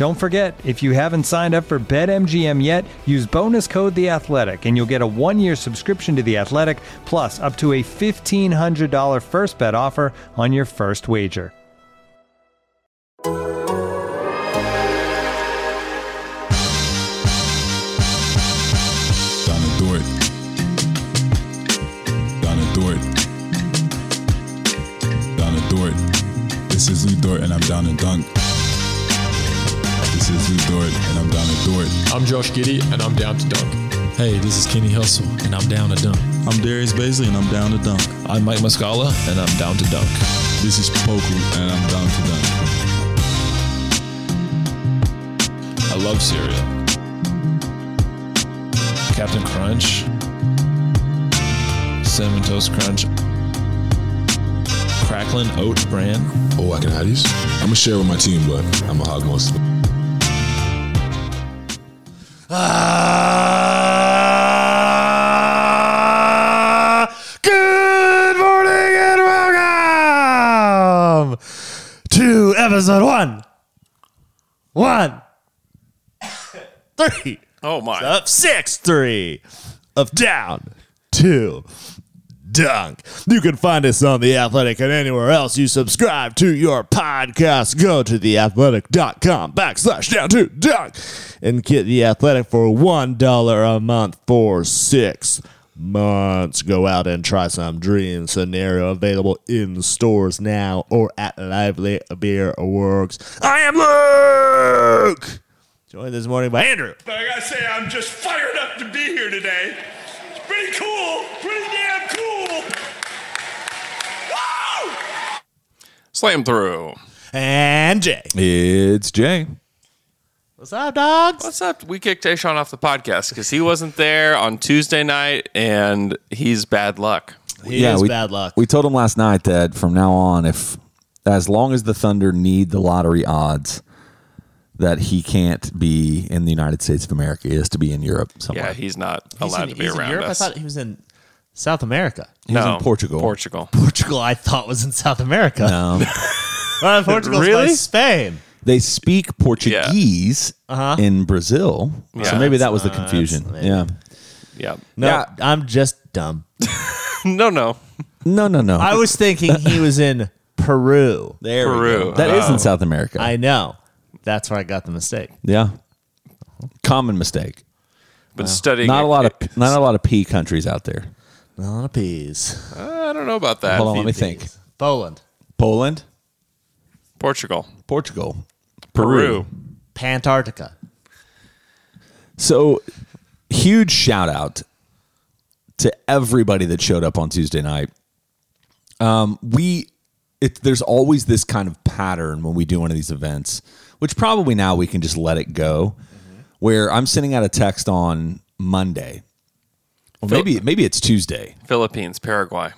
Don't forget, if you haven't signed up for BetMGM yet, use bonus code The Athletic, and you'll get a one-year subscription to The Athletic, plus up to a fifteen hundred dollar first bet offer on your first wager. Donna Dort. Donna Dort. Donna Dort. This is Lu Dort and I'm down to dunk. This is Lu Dort and I'm down to Dort. I'm Josh Giddey, and I'm down to dunk. Hey, this is Kenny Hustle, and I'm down to dunk. I'm Darius Bazley and I'm down to dunk. I'm Mike Muscala, and I'm down to dunk. This is Poku and I'm down to dunk. I love cereal. Captain Crunch, Cinnamon Toast Crunch, Cracklin Oat Bran. Oh, I can have these? I'm gonna share with my team, but I'm gonna hog most of it. Good morning and welcome to episode one. One, three Oh my! of six, three of down, two, dunk. You can find us on The Athletic and anywhere else you subscribe to your podcast. Go to theathletic.com backslash down to dunk and get The Athletic for $1 a month for six months. Go out and try some Dream Scenario available in stores now or at Lively Beer Works. I am Luke! Joined this morning by Andrew. But I gotta say, I'm just fired up to be here today. It's pretty cool, Slam through. And Jay. It's Jay. What's up, dogs? What's up? We kicked Tayshawn off the podcast because he wasn't there on Tuesday night, and he's bad luck. He is bad luck. We told him last night that from now on, if as long as the Thunder need the lottery odds, that he can't be in the United States of America. He has to be in Europe somewhere. Yeah, he's not He's allowed in- to be he's in around Europe? us. I thought he was in South America. He's no, in Portugal. Portugal. Portugal, I thought was in South America. No. Well, Portugal's by Really? Spain. they speak Portuguese Uh-huh. in Brazil, so Yeah, maybe that was the confusion. that's- yeah. Yeah. No, Yeah. I'm just dumb. No, no. No, no, no. I was thinking he was in Peru. there we Peru. go. That is Oh. in South America. I know. That's where I got the mistake. yeah. Common mistake. Been studying. Not a lot of not a lot of P countries out there. A lot of peas. I don't know about that. Hold on, let me think. Poland. Poland, Portugal. Portugal, Peru. Pantarctica. So, huge shout out to everybody that showed up on Tuesday night. Um, we, it, there's always this kind of pattern when we do one of these events, which probably now we can just let it go. Where I'm sending out a text on Monday, Phil- maybe maybe it's Tuesday. Philippines, Paraguay.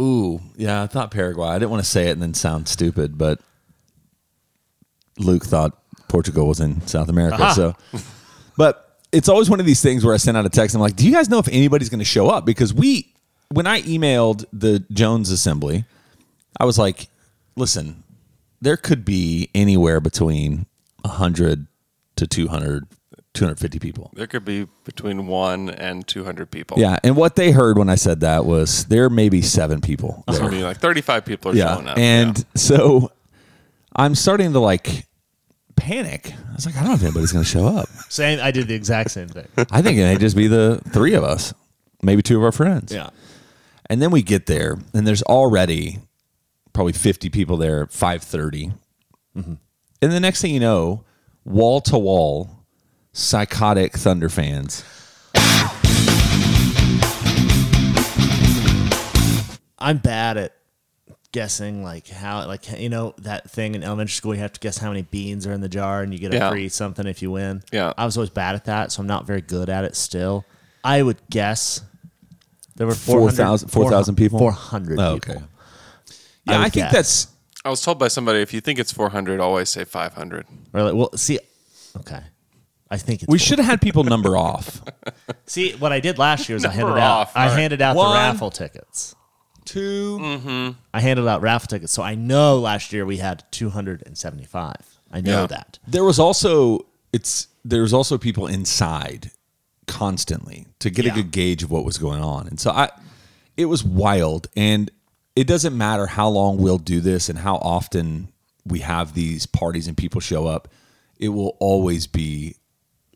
Ooh, yeah, I thought Paraguay. I didn't want to say it and then sound stupid, but Luke thought Portugal was in South America. So, but it's always one of these things where I send out a text. I'm like, do you guys know if anybody's going to show up? Because we, when I emailed the Jones Assembly, I was like, listen, there could be anywhere between 100 to 200, 250 people. There could be between one and 200 people. Yeah. And what they heard when I said that was there may be seven people. It's there. going to be like 35 people are showing up. And so I'm starting to like panic. I was like, I don't know if anybody's going to show up. Same. I did the exact same thing. I think it may just be the three of us, maybe two of our friends. Yeah. And then we get there, and there's already probably 50 people there at 5:30. Mm-hmm. And the next thing you know, wall to wall, psychotic Thunder fans. I'm bad at guessing like how like you know that thing in elementary school you have to guess how many beans are in the jar and you get a Yeah. free something if you win. Yeah. I was always bad at that, so I'm not very good at it still. I would guess there were 4,000 4,000 people? 400 Oh, people. okay. Yeah, I, would think guess. that's I was told by somebody if you think it's 400, always say 500. Or like, well, see, okay. I think it's we should have had people number off. see what I did last year is I Number handed out off, I all right. handed out One. the raffle tickets. 2 mm-hmm. I handed out raffle tickets, so I know last year we had 275. I know Yeah. that. There was also it's there's also people inside constantly to get Yeah. a good gauge of what was going on. And so I it was wild and it doesn't matter how long we'll do this and how often we have these parties and people show up, it will always be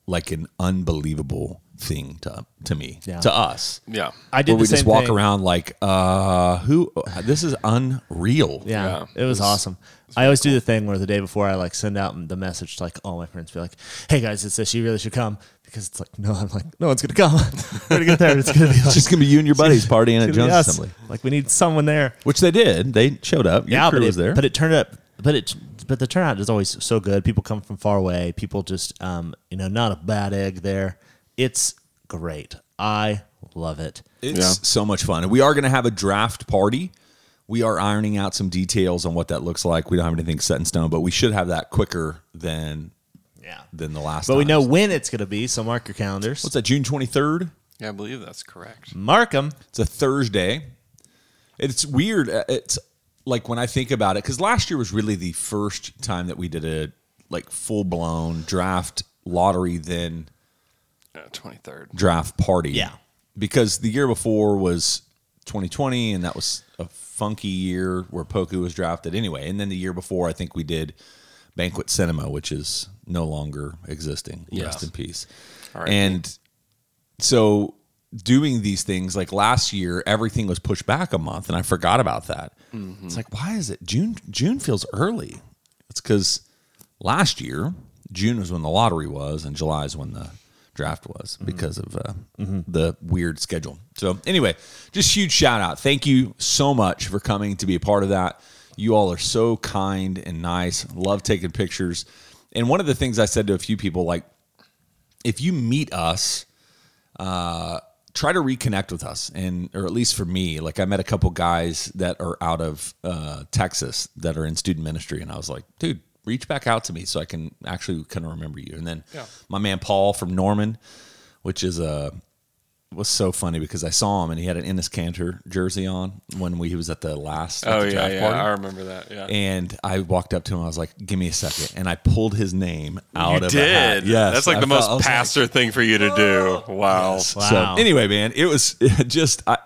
like an unbelievable thing to to me, Yeah. to us. Yeah. I did Where the we same just walk thing. around like, uh, who? This is unreal. Yeah, Yeah. it was awesome. I always do the thing where the day before I like send out the message to like all my friends, be like, "Hey guys, it's this. You really should come." Because it's like, no, I'm like, no one's gonna come. We're gonna get there. It's gonna be like, It's just gonna be you and your buddies partying it's at Jones. Assembly, Like we need someone there. which they did. They showed up. Your yeah, crew but was it, there. but it turned up. But it, but the turnout is always so good. People come from far away. People just, um, you know, not a bad egg there. It's great. I love it. It's Yeah. so much fun. And we are going to have a draft party. We are ironing out some details on what that looks like. We don't have anything set in stone, but we should have that quicker than Yeah. than the last. But we know when it's gonna be, so mark your calendars. what's that? June twenty third. Yeah, I believe that's correct. Mark them. It's a Thursday. It's weird. Uh, It's like when I think about it, because last year was really the first time that we did a like full blown draft lottery, then uh, Yeah, 23rd. draft party. Yeah. Because the year before was 2020, and that was a funky year where Poku was drafted anyway. And then the year before, I think we did Banquet Cinema, which is no longer existing. Rest in peace. R.I.P. And so doing these things like last year everything was pushed back a month and i forgot about that. It's like why is it june june feels early. It's because last year june was when the lottery was and july is when the draft was because of uh, the weird schedule. So anyway just huge shout out. Thank you so much for coming to be a part of that. You all are so kind and nice. Love taking pictures. And one of the things i said to a few people like if you meet us uh, try to reconnect with us and or at least for me like i met a couple guys that are out of uh, texas that are in student ministry and i was like dude reach back out to me so i can actually kind of remember you. And then my man paul from norman which is a was so funny because i saw him and he had an Enes Kanter jersey on when we, he was at the last at Oh, the yeah, yeah. party. I remember that. Yeah. And I walked up to him. I was like, "Give me a second. And I pulled his name out you of the hat. did. Yes, That's like I the felt- most was like, thing for you to do. Oh. Wow. Wow. so anyway, man, it was just I,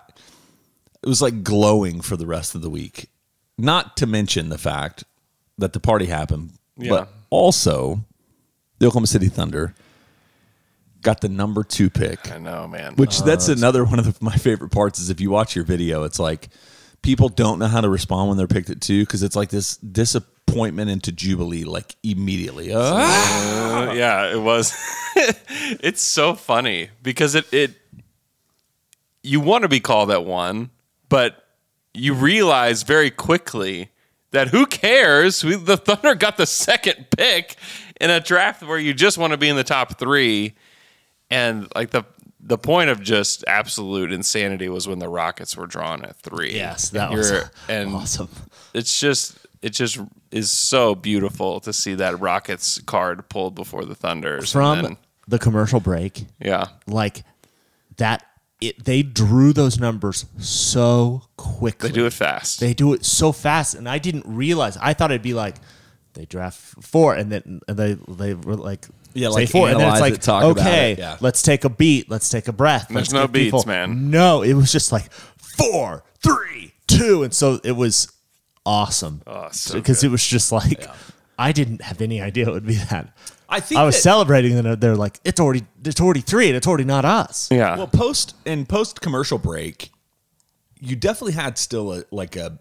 it was like glowing for the rest of the week. Not to mention the fact that the party happened, Yeah. but also the Oklahoma City Thunder got the number two pick. I know, man. Which that's another one of the, my favorite parts is if you watch your video, it's like people don't know how to respond when they're picked at two because it's like this disappointment into jubilee like immediately. Ah! Uh, yeah, it was. it's so funny because it it you want to be called at one, but you realize very quickly that who cares? We, the Thunder got the second pick in a draft where you just want to be in the top three, and like the the point of just absolute insanity was when the Rockets were drawn at three. Yes, that And was and awesome. it's just it just is so beautiful to see that Rockets card pulled before the Thunders. From and then- the commercial break, yeah, like that, it they drew those numbers so quickly. they do it fast. They do it so fast, and I didn't realize. I thought it'd be like they draft four, and then and they they were like Yeah, say like four, and then it's like it, talk about okay, it, yeah. let's take a beat, let's take a breath. There's let's no give people- beats, man. No, it was just like four, three, two, and so it was awesome. Oh, so because it was just like. I didn't have any idea it would be that. I think I was that- celebrating, and they're like, "It's already, it's already three, and it's already not us." Yeah. Well, post and post commercial break, you definitely had still a like a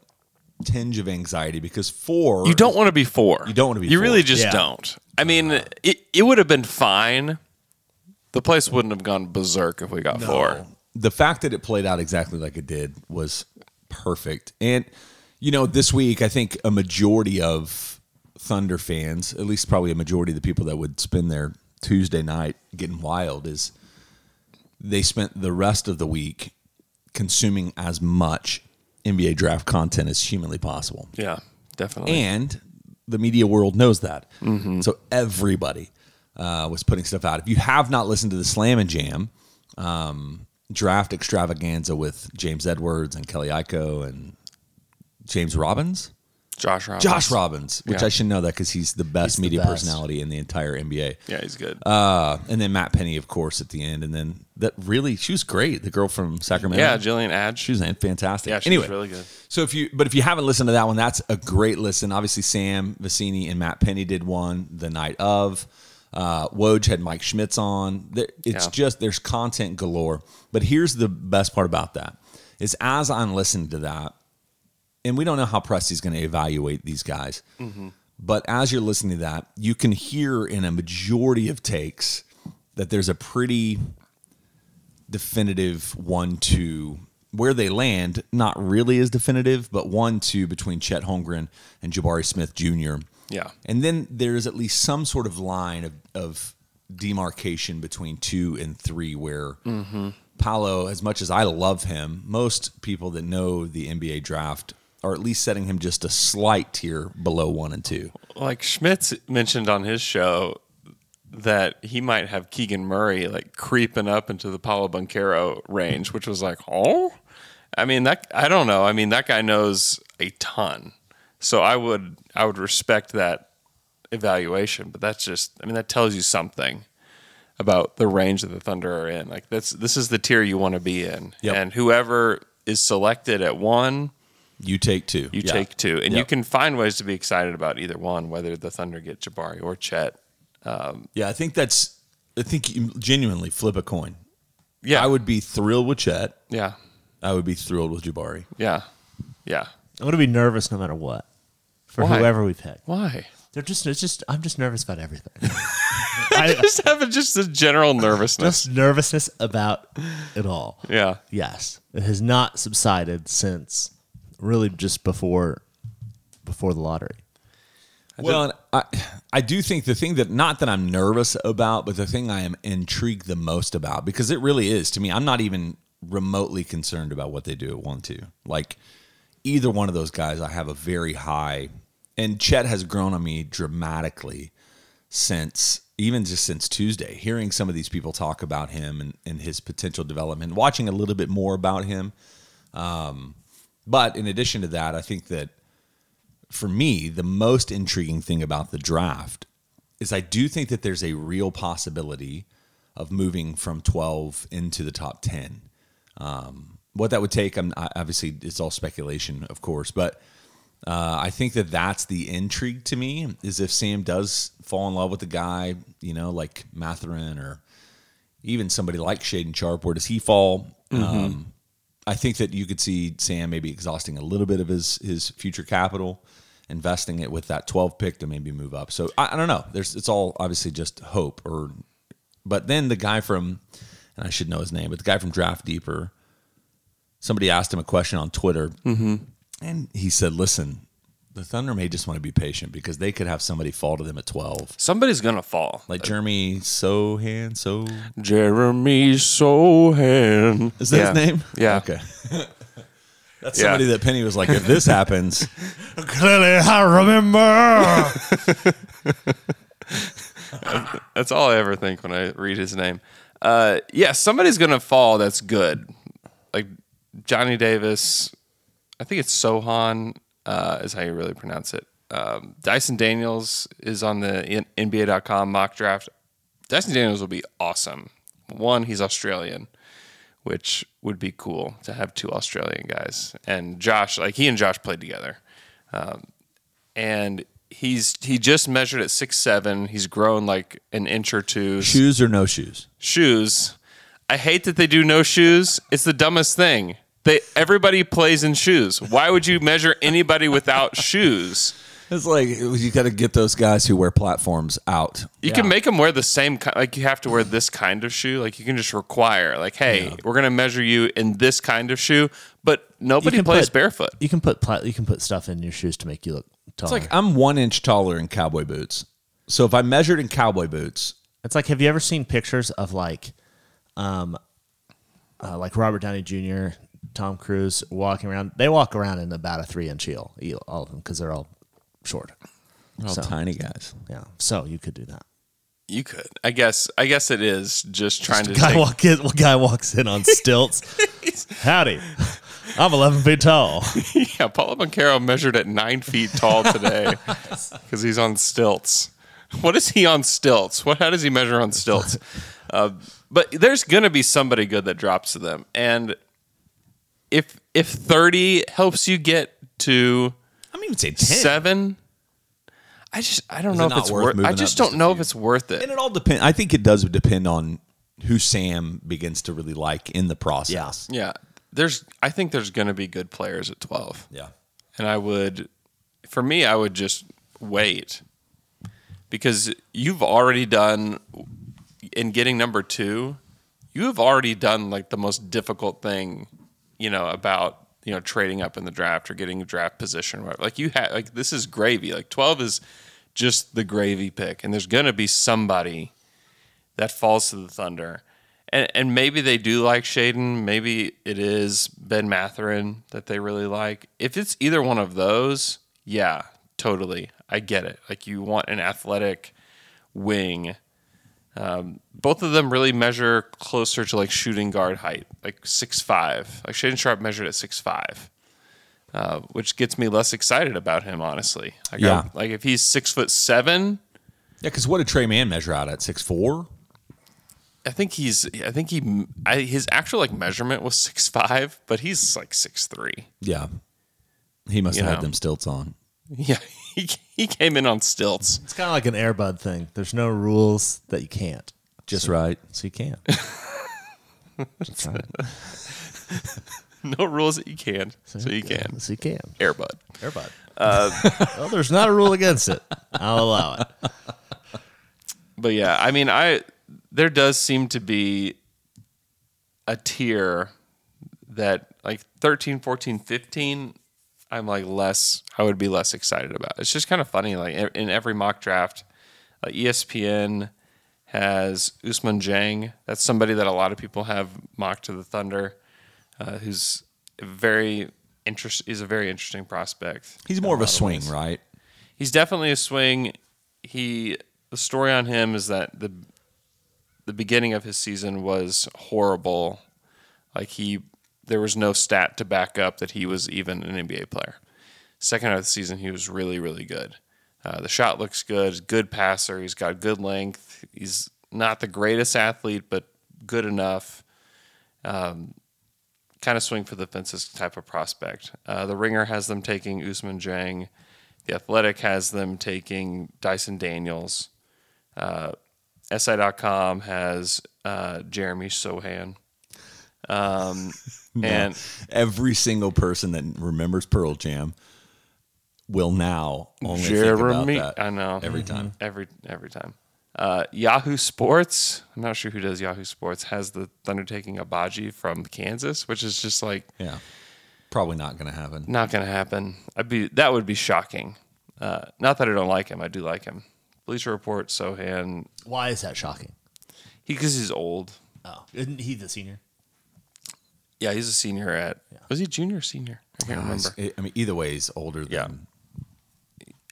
tinge of anxiety because four You don't want to be four. You don't wanna be You four. really just Yeah. don't. I mean, it, it would have been fine. The place wouldn't have gone berserk if we got four. the fact that it played out exactly like it did was perfect. And you know, this week I think a majority of Thunder fans, at least probably a majority of the people that would spend their Tuesday night getting wild is they spent the rest of the week consuming as much NBA draft content as humanly possible. Yeah, definitely. And the media world knows that. So everybody uh, was putting stuff out. If you have not listened to the Slam and Jam um, draft extravaganza with James Edwards and Kelly Iko and James Robbins, Josh Robbins. Josh Robbins, which Yeah. I should know that because he's the best the media best. personality in the entire NBA. Yeah, he's good. Uh, and then Matt Penny, of course, at the end. And then that really, she was great. The girl from Sacramento. yeah, Jillian Adge. She was fantastic. yeah, she anyway, was really good. so if you, but if you haven't listened to that one, that's a great listen. Obviously, Sam Vecenie and Matt Penny did one the night of. Uh, Woj had Mike Schmitz on. There, it's Yeah. just there's content galore. But here's the best part about that is as I'm listening to that, and we don't know how Presti's going to evaluate these guys, mm-hmm. but as you're listening to that, you can hear in a majority of takes that there's a pretty definitive one two. Where they land not really as definitive but one two between chet holmgren and jabari smith jr Yeah. and then there's at least some sort of line of, of demarcation between two and three where mm-hmm. Paolo, as much as I love him, most people that know the NBA draft are at least setting him just a slight tier below one and two. Like Schmitz mentioned on his show that he might have Keegan Murray like creeping up into the Paolo Banchero range, which was like, oh, I mean that I don't know. I mean that guy knows a ton, so I would I would respect that evaluation. But that's just I mean that tells you something about the range that the Thunder are in. Like that's this is the tier you want to be in, Yep. and whoever is selected at one, You take two. you Yeah. take two, and you can find ways to be excited about either one, whether the Thunder get Jabari or Chet. Um, yeah, I think that's. I think you genuinely flip a coin. Yeah, I would be thrilled with Chet. Yeah, I would be thrilled with Jabari. yeah, yeah. I'm gonna be nervous no matter what for Why? whoever we pick. Why? They're just, it's just, I'm just nervous about everything. I just have a, just a general nervousness. just nervousness about it all. yeah, Yes, it has not subsided since really just before before the lottery. Well, I I do think the thing that not that I'm nervous about, but the thing I am intrigued the most about because it really is to me. I'm not even remotely concerned about what they do at one two. Like either one of those guys, I have a very high. And Chet has grown on me dramatically since even just since Tuesday. Hearing some of these people talk about him and, and his potential development, watching a little bit more about him. Um, but in addition to that, I think that for me, the most intriguing thing about the draft is I do think that there's a real possibility of moving from 12 into the top 10. Um, what that would take, I'm I- obviously it's all speculation, of course, but uh, I think that that's the intrigue to me is if Sam does fall in love with a guy, you know, like Mathurin or even somebody like Shaedon Sharpe, where does he fall? Um, I think that you could see Sam maybe exhausting a little bit of his his future capital, investing it with that 12 pick to maybe move up. So I, I don't know. There's it's all obviously just hope or but then the guy from and I should know his name, but the guy from Draft Deeper, somebody asked him a question on Twitter mm-hmm. and he said, Listen, the Thunder may just want to be patient because they could have somebody fall to them at 12. somebody's gonna fall. Like Jeremy Sochan, so Jeremy Sochan. is that Yeah. his name? Yeah. Okay. That's Yeah. somebody that Penny was like, if this happens, Clearly, I remember. That's all I ever think when I read his name. Uh, yeah, somebody's gonna fall. That's good. Like Johnny Davis. I think it's Sochan uh, is how you really pronounce it. Um, Dyson Daniels is on the NBA.com mock draft. Dyson Daniels will be awesome. One, he's Australian, which would be cool to have two Australian guys. And Josh, like he and Josh played together, um, and he's he just measured at six seven. He's grown like an inch or two. Shoes or no shoes? Shoes. I hate that they do no shoes. It's the dumbest thing. They everybody plays in shoes. Why would you measure anybody without shoes? It's like you got to get those guys who wear platforms out. You can make them wear the same kind. Like you have to wear this kind of shoe. Like you can just require, like, hey, we're gonna measure you in this kind of shoe. But nobody plays put- barefoot. You can put pla- you can put stuff in your shoes to make you look taller. It's like I'm one inch taller in cowboy boots. So if I measured in cowboy boots, It's like, have you ever seen pictures of like, um, uh, like Robert Downey Jr., Tom Cruise walking around? They walk around in about a three inch heel, heel all of them, because they're all short. they're all So- tiny guys. Yeah, so you could do that. You could. I guess. I guess it is just trying to guy take. walk in, guy walks in on stilts. Howdy, I'm 11 feet tall. yeah, Paolo Banchero measured at nine feet tall today because he's on stilts. What is he on stilts? What? How does he measure on stilts? Uh, but there's gonna be somebody good that drops to them, and if if thirty helps you get to I'm even say ten. seven, I just I don't Is know it if not it's worth worth. I moving just up just don't a know if few? it's worth it. And it all depends. I think it does depend on who Sam begins to really like in the process. Yeah, there's. I think there's gonna be good players at twelve. Yeah. and I would, for me, I would just wait because you've already done in getting number two. You have already done like the most difficult thing, you know, about you know trading up in the draft or getting a draft position. Whatever. Like you have, like this is gravy. Like twelve is just the gravy pick, and there's gonna be somebody that falls to the Thunder. And, and maybe they do like Shaedon. Maybe it is Ben Mathurin that they really like. If it's either one of those, yeah, totally. I get it. Like you want an athletic wing. Um, both of them really measure closer to like shooting guard height, like six five. Like Shaedon Sharpe measured at six five, uh, which gets me less excited about him, honestly. Like, Yeah. I'm- like if he's six foot seven, Yeah, because what did Tre Mann measure out at? Six four? I think he's. I think he. I, his actual like measurement was six five, but he's like six three. Yeah. He must You have know. had them stilts on. Yeah, he he came in on stilts. It's kind of like an Airbud thing. There's no rules that you can't, Just right. so you can. That's right. No rules that you can't, so you can. So you can. Airbud. Airbud. Uh, well, there's not a rule against it. I'll allow it. But yeah, I mean, I there does seem to be a tier that like 13, 14, 15 I'm like less I would be less excited about. It's just kind of funny like in every mock draft like ESPN has Ousmane Dieng. That's somebody that a lot of people have mocked to the Thunder uh, who's very interest is a very interesting prospect. He's more of a swing, ways. right? He's definitely a swing. He the story on him is that the the beginning of his season was horrible. Like he there was no stat to back up that he was even an NBA player. Second half of the season he was really really good. Uh, the shot looks good. Good passer. He's got good length. He's not the greatest athlete, but good enough. Um, kind of swing for the fences type of prospect. Uh, the Ringer has them taking Ousmane Dieng. The Athletic has them taking Dyson Daniels. Uh, SI.com has uh, Jeremy Sochan. Um, And Every single person that remembers Pearl Jam will now only Jeremy, think about that I know every time. every every time. Uh, Yahoo Sports, I'm not sure who does Yahoo Sports, has the Thunder taking Agbaji from Kansas, which is just like Yeah, probably not going to happen. not going to happen. I'd be that would be shocking. Uh, not that I don't like him, I do like him. Bleacher Report, Sochan, Why is that shocking? he because he's old. Oh, isn't he the senior? Yeah, he's a senior at. Was he junior or senior? I can't remember. It's- I mean, either way, he's older Yeah. than.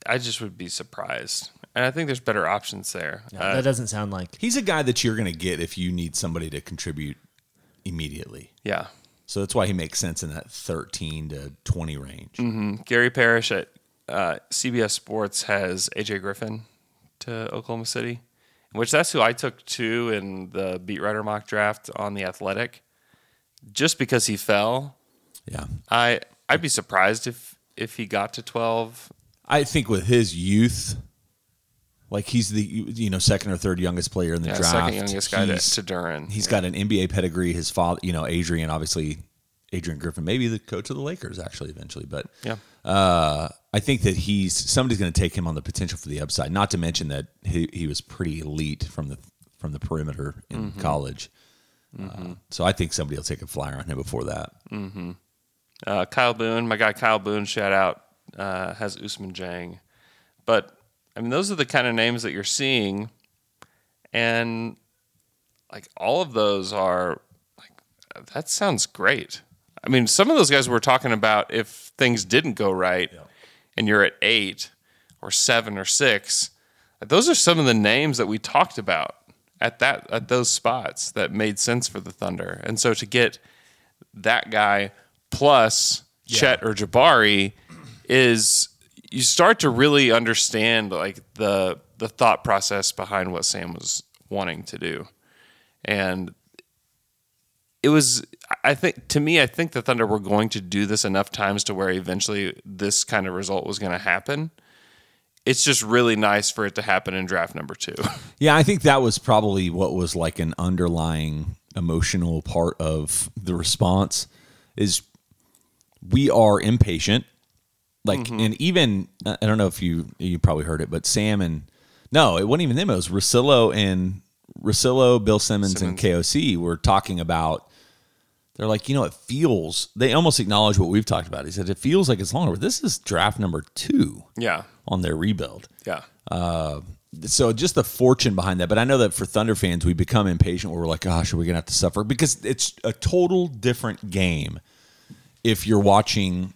I just would be surprised, and I think there's better options there. No, Uh, that doesn't sound like. He's a guy that you're going to get if you need somebody to contribute immediately. yeah, So that's why he makes sense in that 13 to 20 range. Gary Parrish at uh, CBS Sports has AJ Griffin to Oklahoma City, which that's who I took to in the beat writer mock draft on the Athletic, just because he fell. Yeah. I I'd be surprised if if he got to twelve. I think with his youth, like he's the you know second or third youngest player in the Yeah, draft. second youngest guy to, He's- to Duren. He's got an NBA pedigree. His father, you know, Adrian, obviously, Adrian Griffin, maybe the coach of the Lakers actually eventually. But Yeah. uh, I think that he's somebody's going to take him on the potential for the upside. Not to mention that he, he was pretty elite from the from the perimeter in Mm-hmm. college. Uh, so I think somebody will take a flyer on him before that. Uh, Kyle Boone, my guy Kyle Boone, shout out, uh, has Ousmane Dieng. But I mean, those are the kind of names that you're seeing, and like all of those are like that sounds great. I mean, some of those guys we're talking about, if things didn't go right, and you're at eight or seven or six, those are some of the names that we talked about at that at those spots that made sense for the Thunder. And so to get that guy plus Chet or Jabari is you start to really understand like the the thought process behind what Sam was wanting to do. And it was I think to me I think the Thunder were going to do this enough times to where eventually this kind of result was going to happen. It's just really nice for it to happen in draft number 2. Yeah, I think that was probably what was like an underlying emotional part of the response is we are impatient. Like mm-hmm. and even I don't know if you you probably heard it, but Sam and no, it wasn't even them. It was Russillo and Russillo, Bill Simmons, and KOC were talking about. They're like, you know, it feels. They almost acknowledge what we've talked about. He said it feels like it's longer. But this is draft number two yeah. On their rebuild Yeah. Uh, so just the fortune behind that. But I know that for Thunder fans, we become impatient where we're like, gosh, are we gonna have to suffer? Because it's a total different game if you're watching.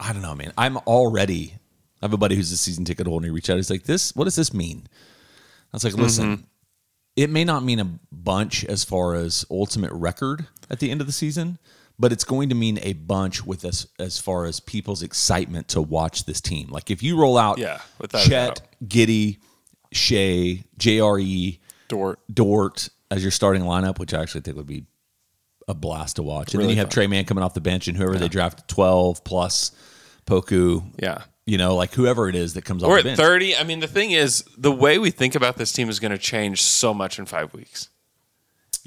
I don't know, man. I'm already. I have a buddy who's a season ticket holder, and he reached out. He's like, "This, what does this mean?" I was like, "Listen, mm-hmm. it may not mean a bunch as far as ultimate record at the end of the season, but it's going to mean a bunch with us as far as people's excitement to watch this team. Like if you roll out, Yeah, Chet. Giddey, Shai, JRE, Dort. Dort as your starting lineup, which I actually think would be a blast to watch. And then you have fun. Tre Mann coming off the bench and whoever they draft 12 plus Poku. Yeah. You know, like whoever it is that comes We're off the at 30. I mean, the thing is, the way we think about this team is going to change so much in five weeks.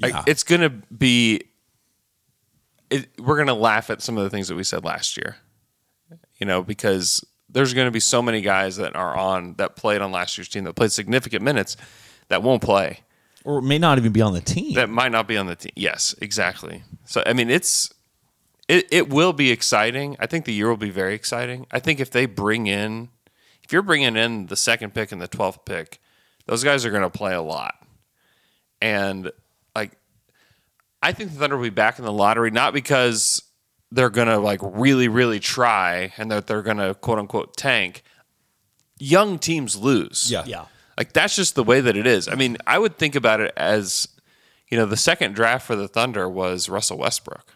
Like, Yeah. it's going to be, it, we're going to laugh at some of the things that we said last year, you know, because there's going to be so many guys that are on, that played on last year's team, that played significant minutes, that won't play, or may not even be on the team. that might not be on the team. Yes, exactly. So, I mean, it's, it, it will be exciting. I think the year will be very exciting. I think if they bring in, if you're bringing in the second pick and the 12th pick, those guys are going to play a lot. And I think the Thunder will be back in the lottery, not because they're going to like really, really try and that they're going to quote unquote tank. Young teams lose. yeah. Yeah. Like that's just the way that it is. I mean, I would think about it as, you know, the second draft for the Thunder was Russell Westbrook,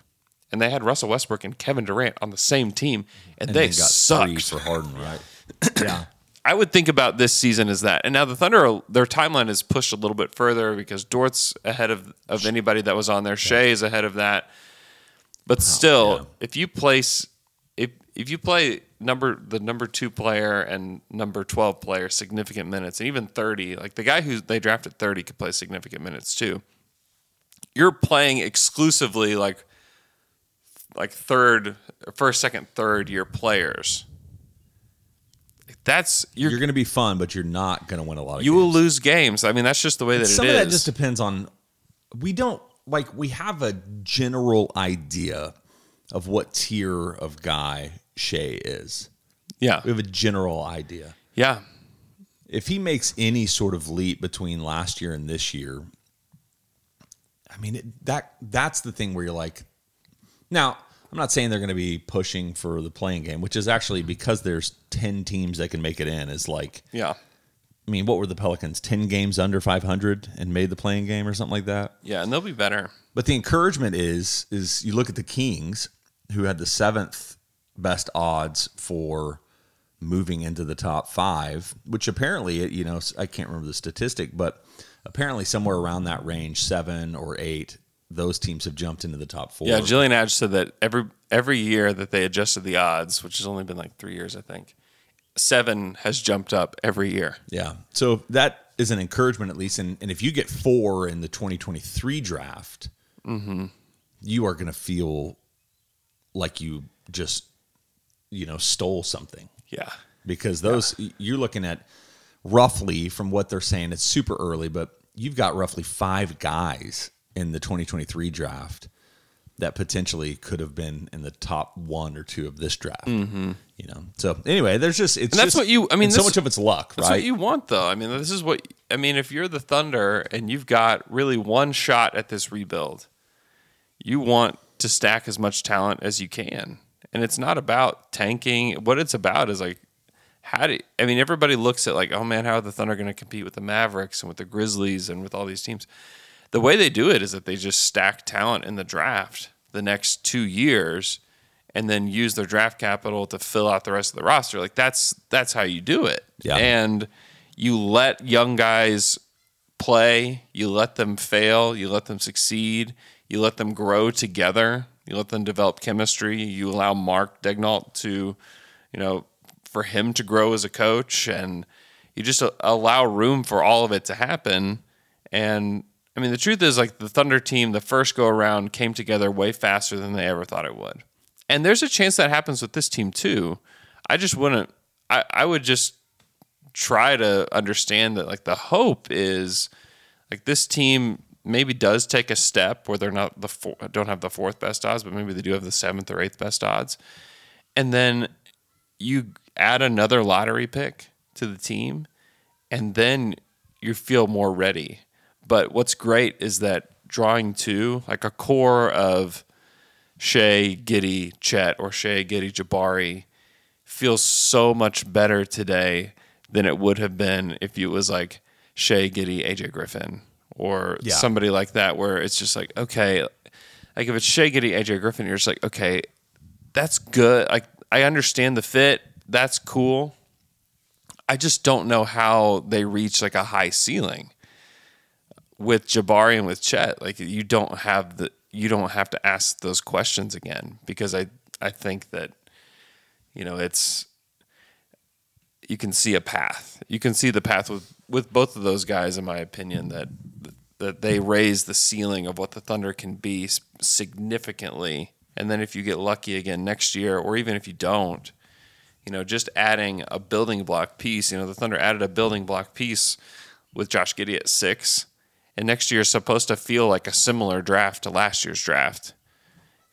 and they had Russell Westbrook and Kevin Durant on the same team, and, And they then got three sucked. for Harden, right? Yeah. I would think about this season as that. And now the Thunder, their timeline is pushed a little bit further because Dort's ahead of, of anybody that was on there. Shai is ahead of that. But oh, still, if you place if if you play number the number two player and number twelve player significant minutes and even thirty, like the guy who they drafted thirty could play significant minutes too. You're playing exclusively like like third, first, second, third year players. That's you're, You're going to be fun, but you're not going to win a lot of you games. will lose games. I mean, that's just the way that Some it of that just depends on. We don't like. We have a general idea of what tier of guy Shai is. yeah, We have a general idea. yeah, If he makes any sort of leap between last year and this year, I mean it, that that's the thing where you're like, now I'm not saying they're going to be pushing for the play-in game, which is actually because there's ten teams that can make it in. Is like, yeah, I mean, what were the Pelicans? Ten games under 500 and made the play-in game or something like that. yeah, and they'll be better. But the encouragement is is you look at the Kings, who had the seventh best odds for moving into the top five, which apparently you know I can't remember the statistic, but apparently somewhere around that range, seven or eight, those teams have jumped into the top four. Yeah, Jillian Adge said that every every year that they adjusted the odds, which has only been like three years, I think, seven has jumped up every year. Yeah. So that is an encouragement at least. And, and if you get four in the 2023 draft, mm-hmm. you are going to feel like you just, you know, stole something Yeah. because those you're looking at roughly from what they're saying, it's super early, but you've got roughly five guys in the 2023 draft that potentially could have been in the top one or two of this draft. You know, so anyway, there's just it's Mm-hmm. And that's just- what you- I mean, and so much of it's luck, That's right? what you want, though. I mean, this is what I mean. If you're the Thunder and you've got really one shot at this rebuild, you want to stack as much talent as you can, and it's not about tanking. What it's about is like, how do I mean? Everybody looks at like, oh man, how are the Thunder going to compete with the Mavericks and with the Grizzlies and with all these teams? The way they do it is that they just stack talent in the draft the next two years and then use their draft capital to fill out the rest of the roster. Like that's that's how you do it. Yeah. And you let young guys play, you let them fail, you let them succeed, you let them grow together, you let them develop chemistry, you allow Mark Daigneault to, you know, for him to grow as a coach and you just allow room for all of it to happen and I mean the truth is like the Thunder team the first go around came together way faster than they ever thought it would. And there's a chance that happens with this team too. I just wouldn't I, I would just try to understand that like the hope is like this team maybe does take a step where they're not the four, don't have the fourth best odds, but maybe they do have the seventh or eighth best odds, and then you add another lottery pick to the team, and then you feel more ready. But what's great is that drawing two, like a core of Shai, Giddey, Chet, or Shai, Giddey, Jabari, feels so much better today than it would have been if it was like Shai, Giddey, AJ Griffin, or Yeah. somebody like that, where it's just like, okay, like if it's Shai, Giddey, AJ Griffin, you're just like, okay, that's good. Like I understand the fit, that's cool. I just don't know how they reach like a high ceiling with Jabari and with Chet. Like you don't have the you don't have to ask those questions again because I I think that you know it's you can see a path. You can see the path with with both of those guys in my opinion that that they raise the ceiling of what the Thunder can be significantly. And then if you get lucky again next year or even if you don't, you know, just adding a building block piece. You know, the Thunder added a building block piece with Josh Giddey at six, and next year is supposed to feel like a similar draft to last year's draft.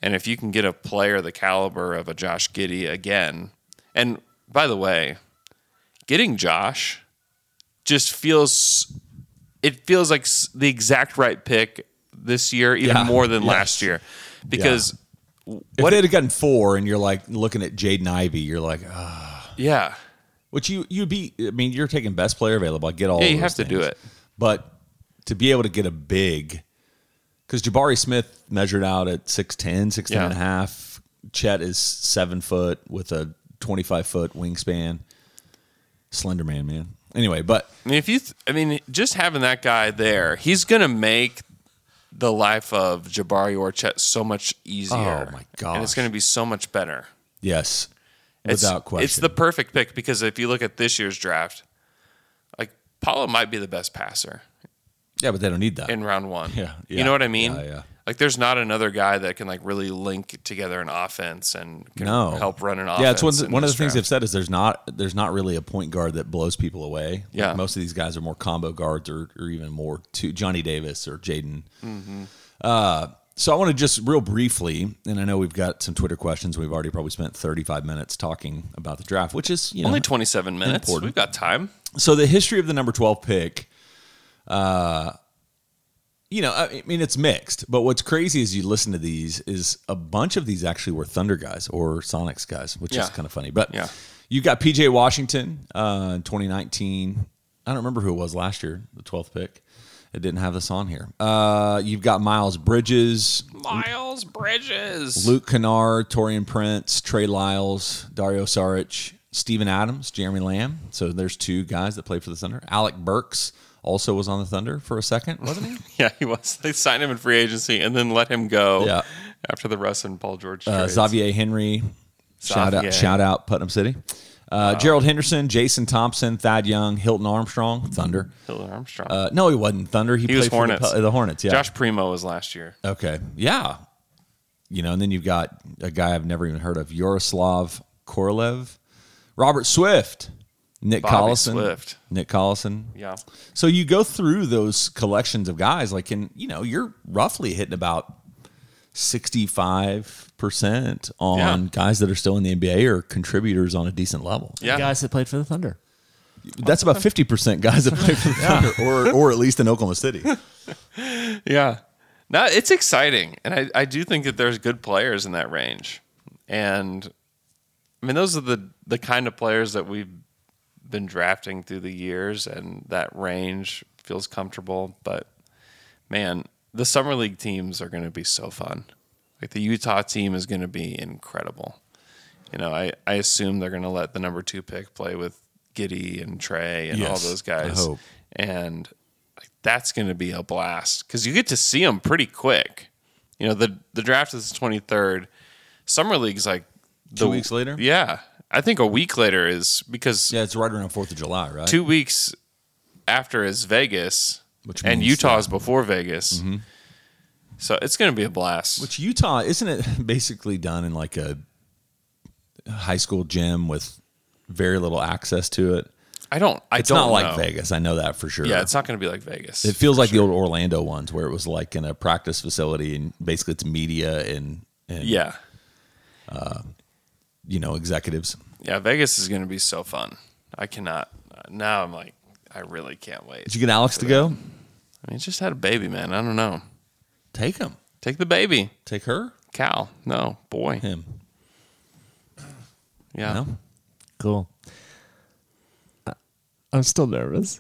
And if you can get a player the caliber of a Josh Giddey again, and by the way, getting Josh just feels it feels like the exact right pick this year, even Yeah. more than last year, because what if they had gotten four and you're like looking at Jaden Ivey, you're like, ah. yeah, which you you'd be. I mean, you're taking best player available. I get all. Yeah, you have to do it. but to be able to get a big, because Jabari Smith measured out at 6'10", 6'10 Yeah. and a half. Chet is seven foot with a 25 foot wingspan. Slender man, man. Anyway, but I mean, if you, th- I mean, just having that guy there, he's gonna make the life of Jabari or Chet so much easier. Oh, my God. And it's gonna be so much better. yes, It's, without question, it's the perfect pick because if you look at this year's draft, like Paolo might be the best passer yeah, but they don't need that. in round one. Yeah, yeah, you know what I mean? yeah, yeah. Like, there's not another guy that can like really link together an offense and can no help run an offense. Yeah, it's one, in one of the things draft. they've said is there's not there's not really a point guard that blows people away. Like, Yeah. most of these guys are more combo guards or, or even more to Johnny Davis or Jaden. Mm-hmm. Uh, so I want to just real briefly, and I know we've got some Twitter questions. We've already probably spent 35 minutes talking about the draft, which is you know Only 27 minutes. important. We've got time. so the history of the number 12 pick uh you know i mean it's mixed but what's crazy is you listen to these is a bunch of these actually were thunder guys or sonics guys which is kind of funny but Yeah. you got pj washington uh in 2019 i don't remember who it was last year the 12th pick it didn't have this on here uh you've got miles bridges Miles Bridges. Luke Kennard, Taurean Prince, Trey Lyles, Dario Saric, Steven Adams, Jeremy Lamb. So there's two guys that played for the Thunder. Alec Burks also was on the Thunder for a second, wasn't he? Yeah, he was. They signed him in free agency and then let him go. Yeah. After the Russ and Paul George Uh. Xavier Henry, shout out, shout out Putnam City. Uh, Gerald Henderson, Jason Thompson, Thad Young, Hilton Armstrong, Thunder. Hilton Armstrong. Uh, no, he wasn't Thunder. He, he played was for Hornets. The, the Hornets. Yeah. Josh Primo was last year. Okay. Yeah. You know, and then you've got a guy I've never even heard of, Yaroslav Korolev, Robert Swift, Nick Bobby Collison. Swift. Nick Collison. Yeah. So you go through those collections of guys, like, and you know, you're roughly hitting about 65% on Yeah. guys that are still in the NBA or contributors on a decent level. Yeah. Guys that played for the Thunder. That's about 50% guys that played for the Thunder or, or at least in Oklahoma City. Yeah. No, it's exciting. And I, I do think that there's good players in that range. And I mean those are the the kind of players that we've been drafting through the years and that range feels comfortable. But man, the summer league teams are gonna be so fun. Like the Utah team is gonna be incredible. You know, I, I assume they're gonna let the number two pick play with Giddey and Tre and all Yes, those I guys. hope. And like, that's going to be a blast because you get to see them pretty quick. You know, the the draft is the twenty third. Summer league's like the, Two weeks later? Yeah, I think a week later is because Yeah, it's right around 4th of July, right? two weeks after is Vegas, Which and Utah's that- uh, before Vegas. Mm-hmm. So it's going to be a blast. Which Utah isn't it basically done in like a high school gym with very little access to it? I don't. I It's don't not like know. Vegas. I know that for sure. Yeah, it's not going to be like Vegas. It feels like the old Orlando ones where it was like in a practice facility and basically it's media and, and yeah, uh, you know executives. yeah. Vegas is going to be so fun. I cannot. Now I'm like, I really can't wait. Did you get Alex to go? I mean, just had a baby, man. I don't know. Take him. Take the baby, Take her. Cal. No, boy. Him. Yeah. No? Cool. I- I'm still nervous.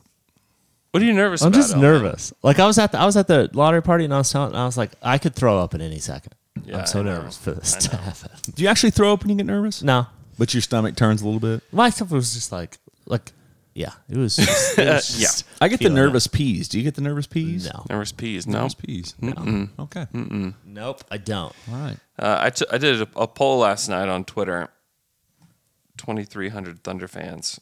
What are you nervous I'm about? just Elton? nervous. Like I was at the I was at the lottery party and I was telling I was like I could throw up at any second. Yeah, I'm so I know. nervous for this to happen. Do you actually throw up when you get nervous? No, But your stomach turns a little bit. my stuff was just like like yeah, it was. Just, it was just I get the feeling nervous peas. Do you get the nervous peas? No, Nervous peas. No. Nervous peas. No. Okay. nope, I don't. All right. Uh, I, t- I did a, a poll last night on Twitter. 2,300 Thunder fans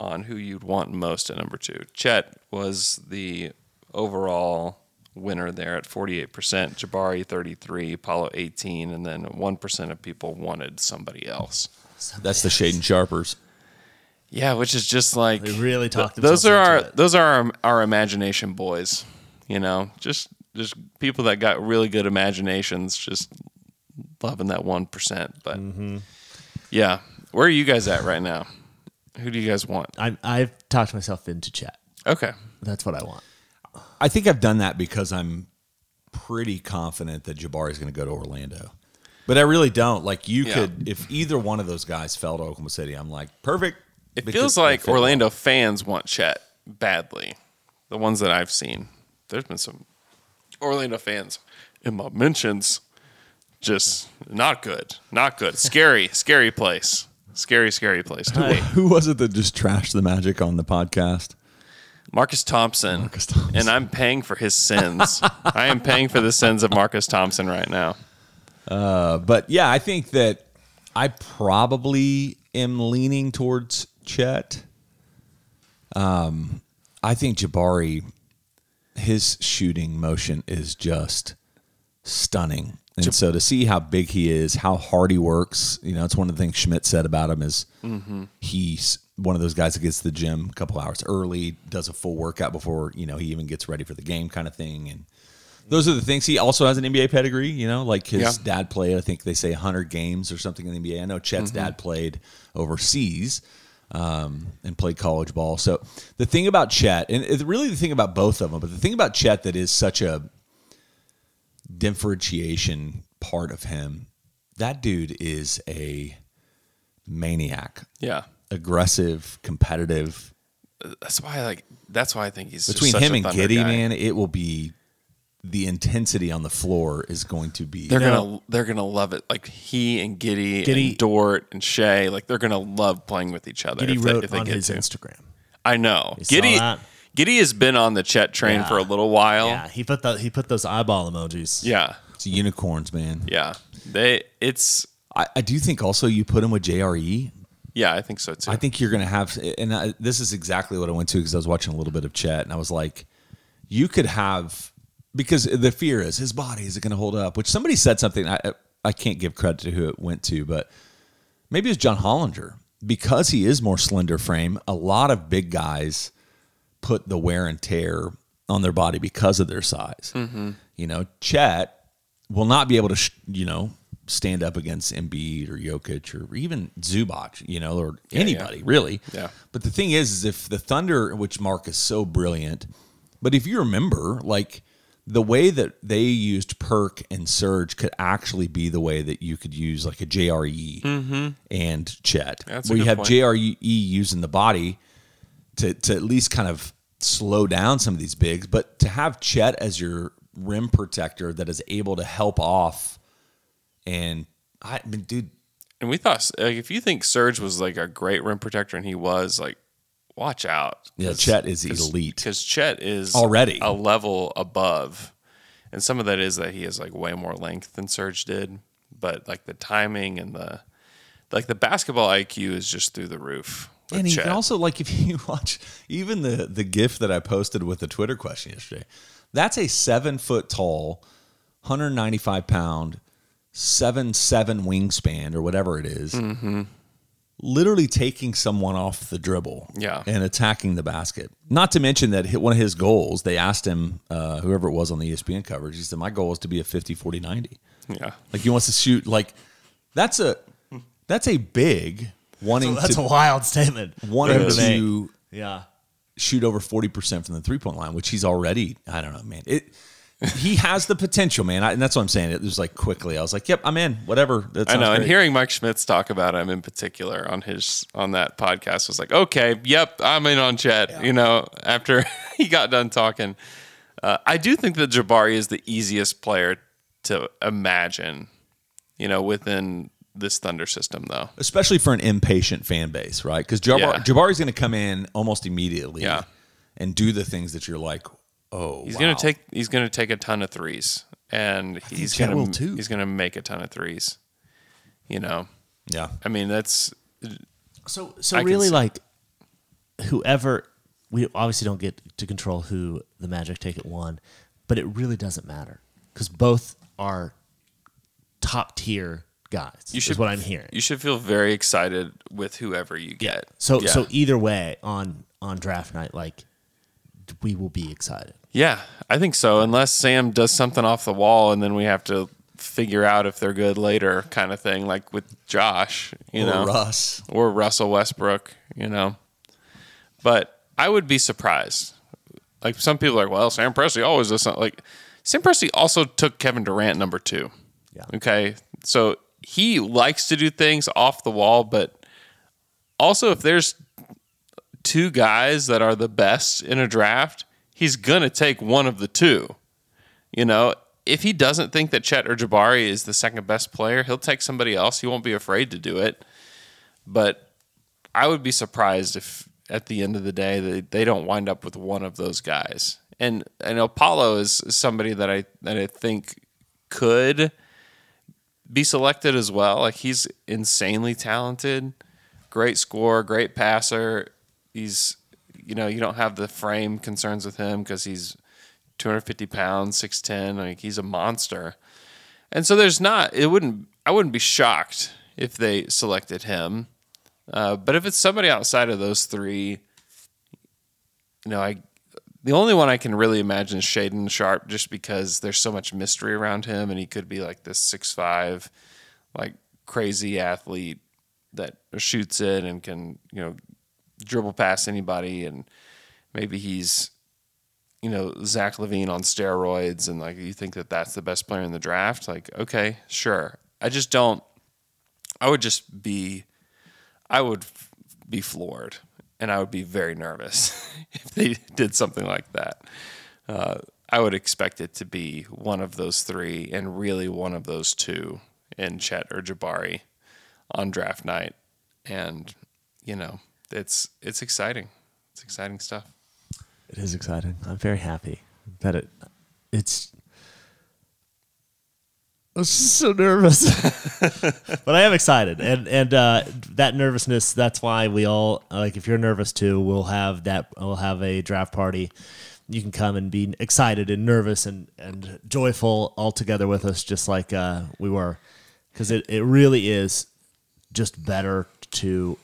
on who you'd want most at number two. Chet was the overall winner there at 48%, Jabari 33, Paolo 18, and then 1% of people wanted somebody else. That's the Shaedon Sharpers. Yeah, which is just like They really talked those are our it. those are our, our imagination boys. You know, just just people that got really good imaginations, just loving that one But Mm-hmm. yeah, where are you guys at right now? Who do you guys want? I I've talked myself into Chet. Okay, That's what I want. I think I've done that because I'm pretty confident that Jabari is going to go to Orlando. But I really don't. Like you Yeah. could, if either one of those guys fell to Oklahoma City, I'm like perfect. it feels like. Orlando fans want Chet badly. The ones that I've seen, there's been some Orlando fans in my mentions, just not good, not good, scary, scary place, scary, scary place. Who was it that just trashed the Magic on the podcast? Marcus Thompson. Marcus Thompson. And I'm paying for his sins. I am paying for the sins of Marcus Thompson right now. But yeah, I think that I probably am leaning towards Chet. Um, I think Jabari, his shooting motion is just stunning. And so to see how big he is, how hard he works, you know, it's one of the things Schmitz said about him is he's one of those guys that gets to the gym a couple hours early, does a full workout before, you know, he even gets ready for the game kind of thing. And those are the things. He also has an NBA pedigree, you know, like his Yeah. dad played, I think they say 100 games or something in the NBA. I know Chet's dad played overseas um, and played college ball. So the thing about Chet, and really the thing about both of them, but the thing about Chet that is such a differentiation part of him, that dude is a maniac, Yeah. Aggressive, competitive. That's why I like that's why I think he's just Between such him a and Giddey, guy. man, it will be the intensity on the floor is going to be. They're No. gonna they're gonna love it. Like he and Giddy, Giddey- and Dort and Shai, like they're gonna love playing with each other. Giddey if they, wrote if they on get his to. Instagram. I know. You saw Giddey that? Giddey has been on the Chet train Yeah. for a little while. Yeah, he put the he put those eyeball emojis. Yeah. it's unicorns, man. Yeah. They it's I, I do think also you put him with JRE, Yeah, I think so too. I think you're going to have, and I, this is exactly what I went to because I was watching a little bit of Chet, and I was like, you could have because the fear is his body is it going to hold up? Which somebody said something. I I can't give credit to who it went to, but maybe it was John Hollinger because he is more slender frame. A lot of big guys put the wear and tear on their body because of their size. Mm-hmm. You know, Chet will not be able to, sh- you know, stand up against Embiid or Jokic or even Zubac, you know, or anybody really. Yeah. But the thing is, is if the Thunder, which Mark is so brilliant, but if you remember, like the way that they used Perk and Serge could actually be the way that you could use like a JRE and Chet, Mm-hmm. That's where you have point. JRE using the body to to at least kind of slow down some of these bigs, but to have Chet as your rim protector that is able to help off and I mean, dude, and we thought like if you think Serge was like a great rim protector, and he was like, watch out. Yeah, Chet is elite. because Chet is Already. a level above, and some of that is that he has like way more length than Serge did, but like the timing and the like the basketball IQ is just through the roof. and he Chet. can also like if you watch even the the gif that I posted with the Twitter question yesterday, that's a seven foot tall, 195 pound, seven seven wingspan or whatever it is, literally taking someone off the dribble, Yeah. and attacking the basket. Not to mention that one of his goals. They asked him, uh, whoever it was on the ESPN coverage, he said, "My goal is to be a 50, 40, 90." yeah, Like he wants to shoot like that's a that's a big wanting That's to a wild statement. wanting for him make. to Yeah. shoot over 40% from the three point line, which he's already, I don't know, man. It, he has the potential, man. I, and that's what I'm saying. It was like quickly, I was like, yep, I'm in, whatever. That I sounds know. And hearing Mike Schmitz talk about him in particular on his on that podcast was like, okay, yep, I'm in on Chet. You know, after he got done talking, uh, I do think that Jabari is the easiest player to imagine. You know, within this Thunder system, though. especially for an impatient fan base, right? Because Jabbar, Yeah. Jabari's going to come in almost immediately Yeah. and do the things that you're like, oh, He's wow. gonna take he's gonna take a ton of threes, and he's Chet gonna too. he's gonna make a ton of threes. You know, Yeah. I mean that's So so I really like whoever we obviously don't get to control who the Magic take at one, but it really doesn't matter because both are top tier guys. you is should what I'm hearing. You should feel very excited with whoever you get. So Yeah. so either way on on draft night, like we will be excited. Yeah, I think so. Unless Sam does something off the wall, and then we have to figure out if they're good later, kind of thing, like with Josh, you Or know, Russ. or Russell Westbrook, you know. But I would be surprised. Like some people are like, well, Sam Presti always does something. Like Sam Presti also took Kevin Durant number two. Yeah. Okay, so he likes to do things off the wall, but also if there's two guys that are the best in a draft, he's gonna take one of the two. You know, if he doesn't think that Chet or Jabari is the second best player, he'll take somebody else. He won't be afraid to do it. But I would be surprised if at the end of the day they, they don't wind up with one of those guys. And and Paolo is somebody that I that I think could be selected as well. Like he's insanely talented, great scorer, great passer. He's you know you don't have the frame concerns with him because he's 250 pounds, 6'10. Like he's a monster. And so there's not. It wouldn't. I wouldn't be shocked if they selected him. Uh, but if it's somebody outside of those three, you know, I the only one I can really imagine is Shaedon Sharpe, just because there's so much mystery around him, and he could be like this six five, like crazy athlete that shoots it and can you know dribble past anybody, and maybe he's you know Zach LaVine on steroids, and like you think that that's the best player in the draft. Like, okay, sure. I just don't. I would just be, I would be floored, and I would be very nervous if they did something like that. Uh, I would expect it to be one of those three, and really one of those two in Chet or Jabari on draft night, and you know it's it's exciting. It's exciting stuff. It is exciting. I'm very happy that it it's I'm so nervous, but I am excited, and and uh, that nervousness. That's why we all like. If you're nervous too, we'll have that. We'll have a draft party. You can come and be excited and nervous and and joyful all together with us, just like uh, we were, because it it really is just better to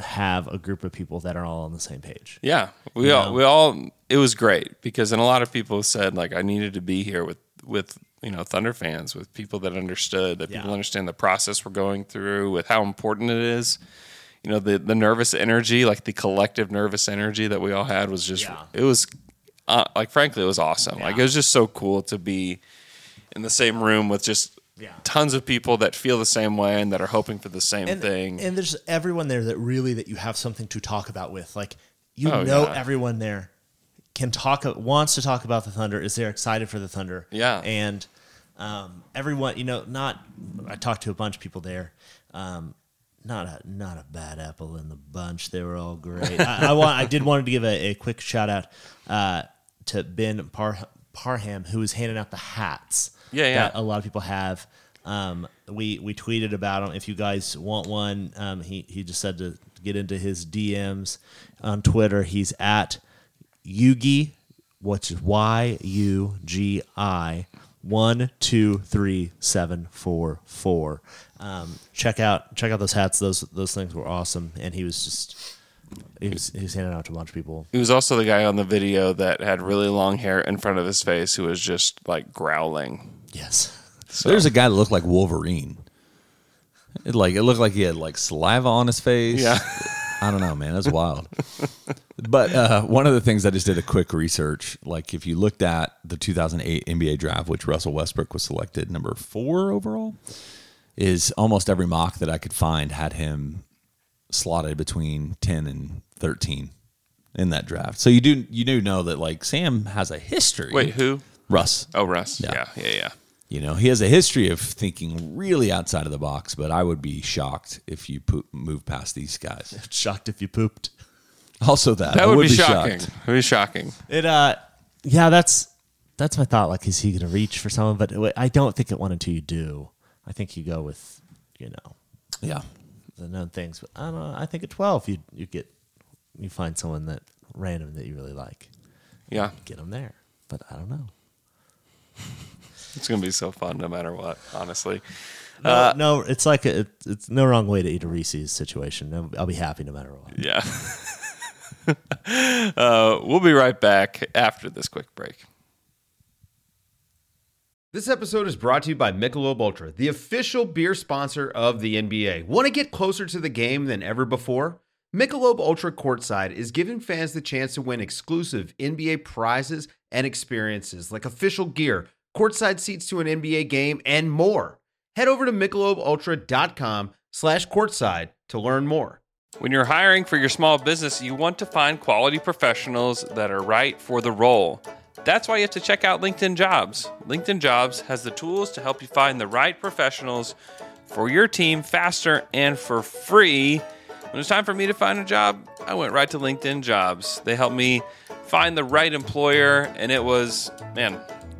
have a group of people that are all on the same page. Yeah, we all we all it was great because and a lot of people said like I needed to be here with with you know Thunder fans with people that understood that people understand the process we're going through with how important it is. You know the the nervous energy, like the collective nervous energy that we all had was just Yeah. it was uh, like frankly it was awesome. Like it was just so cool to be in the same room with just Yeah. tons of people that feel the same way and that are hoping for the same and, thing. And there's everyone there that really that you have something to talk about with. Like you Oh, know, yeah. everyone there can talk wants to talk about the Thunder. Is they're excited for the Thunder? Yeah. and um, everyone, you know, not. I talked to a bunch of people there. Um, not a not a bad apple in the bunch. They were all great. I, I want. I did wanted to give a, a quick shout out uh, to Ben Par, Parham, who was handing out the hats. Yeah, yeah. that a lot of people have. Um, we we tweeted about him. If you guys want one, um, he he just said to get into his DMs on Twitter. He's at Yugi, which is Y U G I one two three seven four four. Um, check out check out those hats. Those those things were awesome. And he was just he was he was handing out to a bunch of people. He was also the guy on the video that had really long hair in front of his face who was just like growling. Yes. There's a guy that looked like Wolverine. It like it looked like he had like saliva on his face. Yeah. I don't know, man. That's wild. but uh, one of the things I just did a quick research. Like if you looked at the 2008 NBA draft, which Russell Westbrook was selected number four overall, is almost every mock that I could find had him slotted between 10 and 13 in that draft. So you do you do know that like Sam has a history. Wait, who? Russ. Oh, Russ. Yeah. Yeah, yeah, yeah. You know, he has a history of thinking really outside of the box, but I would be shocked if you po- move past these guys. Shocked if you pooped. Also, that That I would, be, shocking. shocked. It would be shocking. It uh yeah, that's that's my thought. Like, is he gonna reach for someone? But I don't think it one until you do. I think you go with you know Yeah, the known things. But I don't know. I think at twelve you you get you find someone that random that you really like, Yeah. get them there. But I don't know. It's going to be so fun no matter what, honestly. No, Uh, no, it's like a, it's, it's no wrong way to eat a Reese's situation. I'll be happy no matter what. Yeah. uh, we'll be right back after this quick break. This episode is brought to you by Michelob Ultra, the official beer sponsor of the NBA. Want to get closer to the game than ever before? Michelob Ultra Courtside is giving fans the chance to win exclusive NBA prizes and experiences like official gear, courtside seats to an NBA game, and more. Head over to michelobultra.com slash courtside to learn more. When you're hiring for your small business, you want to find quality professionals that are right for the role. That's why you have to check out LinkedIn Jobs. LinkedIn Jobs has the tools to help you find the right professionals for your team faster and for free. When it's time for me to find a job, I went right to LinkedIn Jobs. They helped me find the right employer, and it was, man,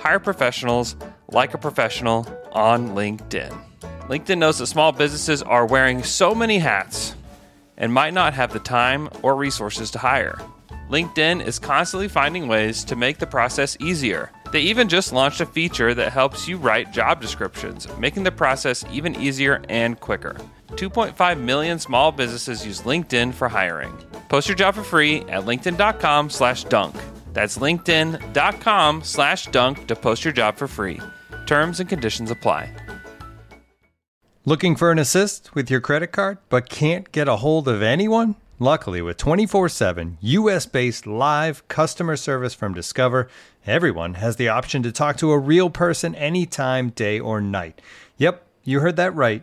Hire professionals like a professional on LinkedIn. LinkedIn knows that small businesses are wearing so many hats and might not have the time or resources to hire. LinkedIn is constantly finding ways to make the process easier. They even just launched a feature that helps you write job descriptions, making the process even easier and quicker. 2.5 million small businesses use LinkedIn for hiring. Post your job for free at linkedin.com slash dunk. That's linkedin.com slash dunk to post your job for free. Terms and conditions apply. Looking for an assist with your credit card but can't get a hold of anyone? Luckily, with 24 7 US based live customer service from Discover, everyone has the option to talk to a real person anytime, day or night. Yep, you heard that right.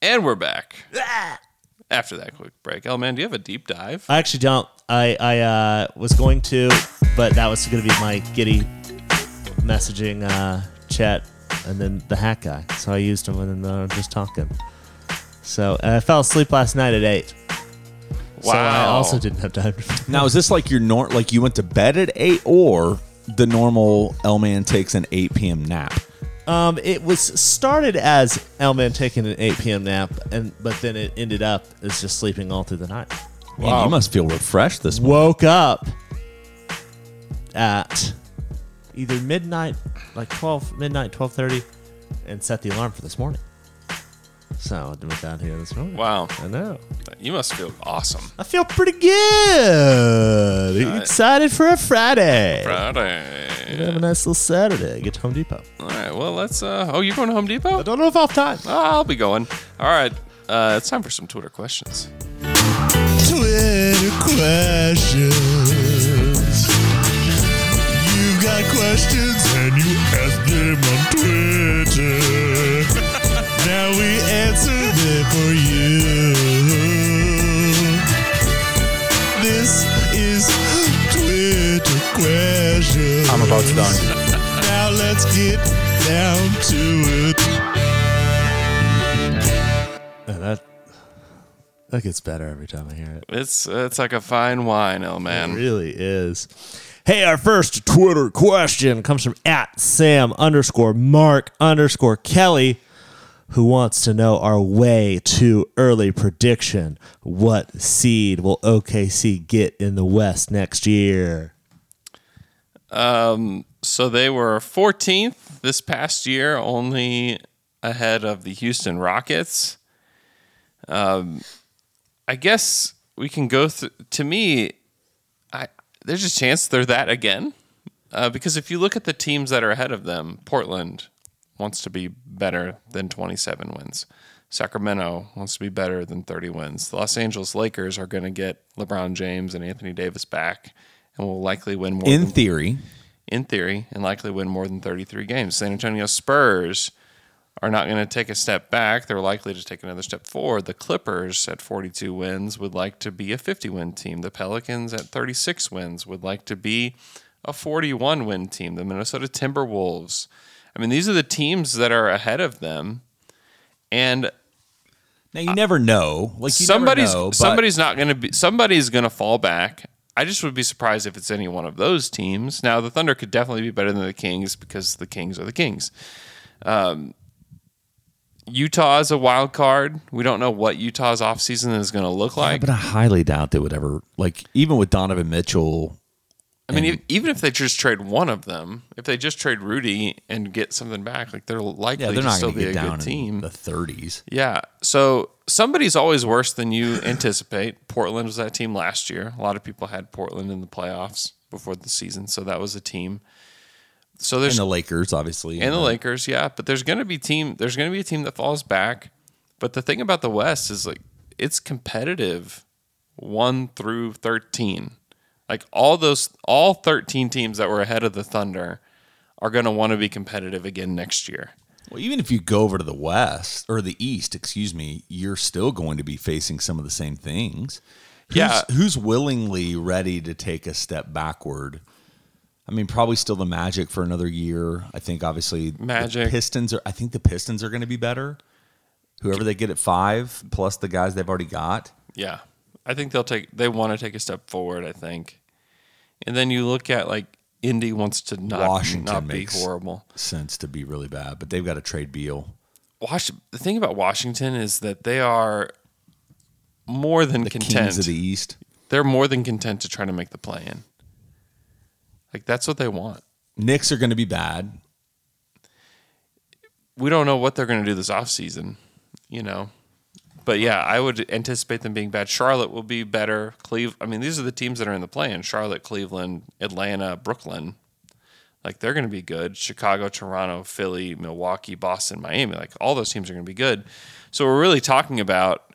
And we're back. After that quick break. Oh man, do you have a deep dive? I actually don't. I I uh, was going to, but that was going to be my Giddey messaging uh, Chet, and then the hack guy. So I used him, and then uh, just talking. So and I fell asleep last night at eight. Wow. So I also didn't have time. Now, is this like your nor like you went to bed at eight, or the normal L man takes an eight p.m. nap? Um, it was started as Elman taking an 8 p.m. nap, and but then it ended up as just sleeping all through the night. Man, you must feel refreshed this morning. Woke up at either midnight, like 12 midnight, 12:30, and set the alarm for this morning. So I went down here this morning. Wow. I know. You must feel awesome. I feel pretty good. Excited for a Friday. Friday. Gonna have a nice little Saturday. Get to Home Depot. All right. Well, let's. Uh, oh, you're going to Home Depot? I don't know if I'll have time. Oh, I'll be going. All right. Uh, it's time for some Twitter questions. Twitter questions. You got questions and you ask them on Twitter. That gets better every time I hear it. It's it's like a fine wine, oh man. It really is. Hey, our first Twitter question comes from at Sam underscore Mark underscore Kelly, who wants to know our way to early prediction. What seed will OKC get in the West next year? Um, so they were 14th this past year, only ahead of the Houston Rockets. Um, I guess we can go through. To me, I there's a chance they're that again, uh, because if you look at the teams that are ahead of them, Portland wants to be better than 27 wins. Sacramento wants to be better than 30 wins. The Los Angeles Lakers are going to get LeBron James and Anthony Davis back and will likely win more In than- theory. in theory, and likely win more than 33 games. San Antonio Spurs are not going to take a step back. They're likely to take another step forward. The Clippers at 42 wins would like to be a 50 win team. The Pelicans at 36 wins would like to be a 41 win team. The Minnesota Timberwolves. I mean, these are the teams that are ahead of them. And Now you never know. Like you somebody's never know, somebody's not going to be somebody's going to fall back. I just would be surprised if it's any one of those teams. Now the Thunder could definitely be better than the Kings because the Kings are the Kings. Um, Utah is a wild card. We don't know what Utah's offseason is going to look Yeah, like. but I highly doubt they would ever like even with Donovan Mitchell. I mean, even if they just trade one of them, if they just trade Rudy and get something back, like they're likely Yeah, they're to not still going to be get a good team. in the 30s. Yeah. So somebody's always worse than you anticipate. Portland was that team last year. A lot of people had Portland in the playoffs before the season, so that was a team. So there's and the Lakers, obviously, and the Lakers, yeah. But there's going to be team. There's going to be a team that falls back. But the thing about the West is like it's competitive, one through thirteen. Like all those, all thirteen teams that were ahead of the Thunder are going to want to be competitive again next year. Well, even if you go over to the West or the East, excuse me, you're still going to be facing some of the same things. Who's, Yeah. Who's willingly ready to take a step backward? I mean, probably still the Magic for another year. I think obviously the Magic. Pistons are. I think the Pistons are going to be better. Whoever they get at five plus the guys they've already got. Yeah. I think they'll take they want to take a step forward, I think. And then you look at like Indy wants to not, Washington not be makes horrible. sense to be really bad, but they've got to trade Beal. Wash, the thing about Washington is that they are more than The content. Kings of the East. They're more than content to try to make the play in. Like that's what they want. Knicks are going to be bad. We don't know what they're going to do this offseason, you know. But yeah, I would anticipate them being bad. Charlotte will be better. Cleve I mean, these are the teams that are in the play in. Charlotte, Cleveland, Atlanta, Brooklyn. Like they're going to be good. Chicago, Toronto, Philly, Milwaukee, Boston, Miami. Like all those teams are going to be good. So we're really talking about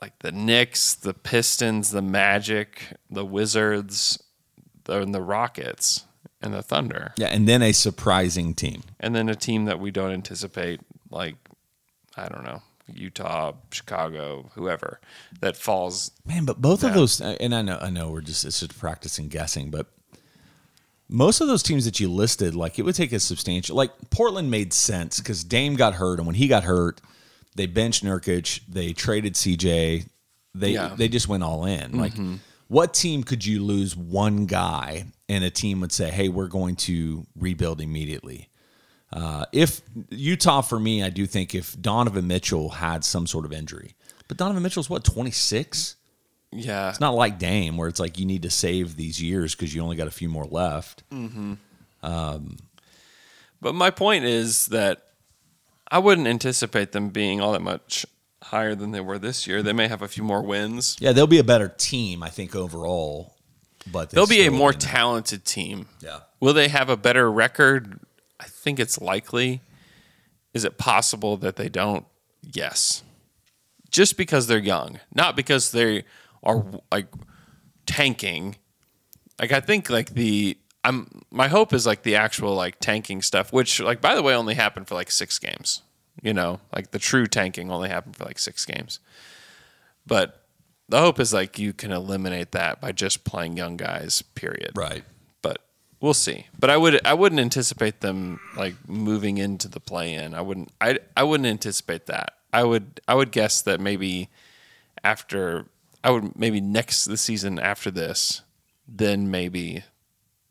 like the Knicks, the Pistons, the Magic, the Wizards, and the Rockets, and the Thunder. Yeah, and then a surprising team. And then a team that we don't anticipate, like I don't know, Utah, Chicago, whoever that falls. Man, but both of those, and I know, I know, we're just it's just practicing guessing, but most of those teams that you listed, like it would take a substantial. Like Portland made sense because Dame got hurt, and when he got hurt, they benched Nurkic, they traded CJ, they Yeah. they just went all in. Like, Mhm. What team could you lose one guy, and a team would say, "Hey, we're going to rebuild immediately." Uh, if Utah, for me, I do think if Donovan Mitchell had some sort of injury, but Donovan Mitchell's what twenty six. Yeah, It's not like Dame where it's like you need to save these years because you only got a few more left. Mm-hmm. Um, But my point is that I wouldn't anticipate them being all that much higher than they were this year. They may have a few more wins. yeah, they'll be a better team, I think, overall. But they They'll be a more not. talented team. Yeah. Will they have a better record? I think it's likely. Is it possible that they don't? Yes. Just because they're young, not because they are like tanking. Like I think like the I'm my hope is like the actual like tanking stuff, which like by the way only happened for like six games. You know, like the true tanking only happened for like six games. But the hope is like you can eliminate that by just playing young guys, period. Right. But we'll see. But I would I wouldn't anticipate them like moving into the play in. I wouldn't I I wouldn't anticipate that. I would I would guess that maybe after I would maybe next the season after this, then maybe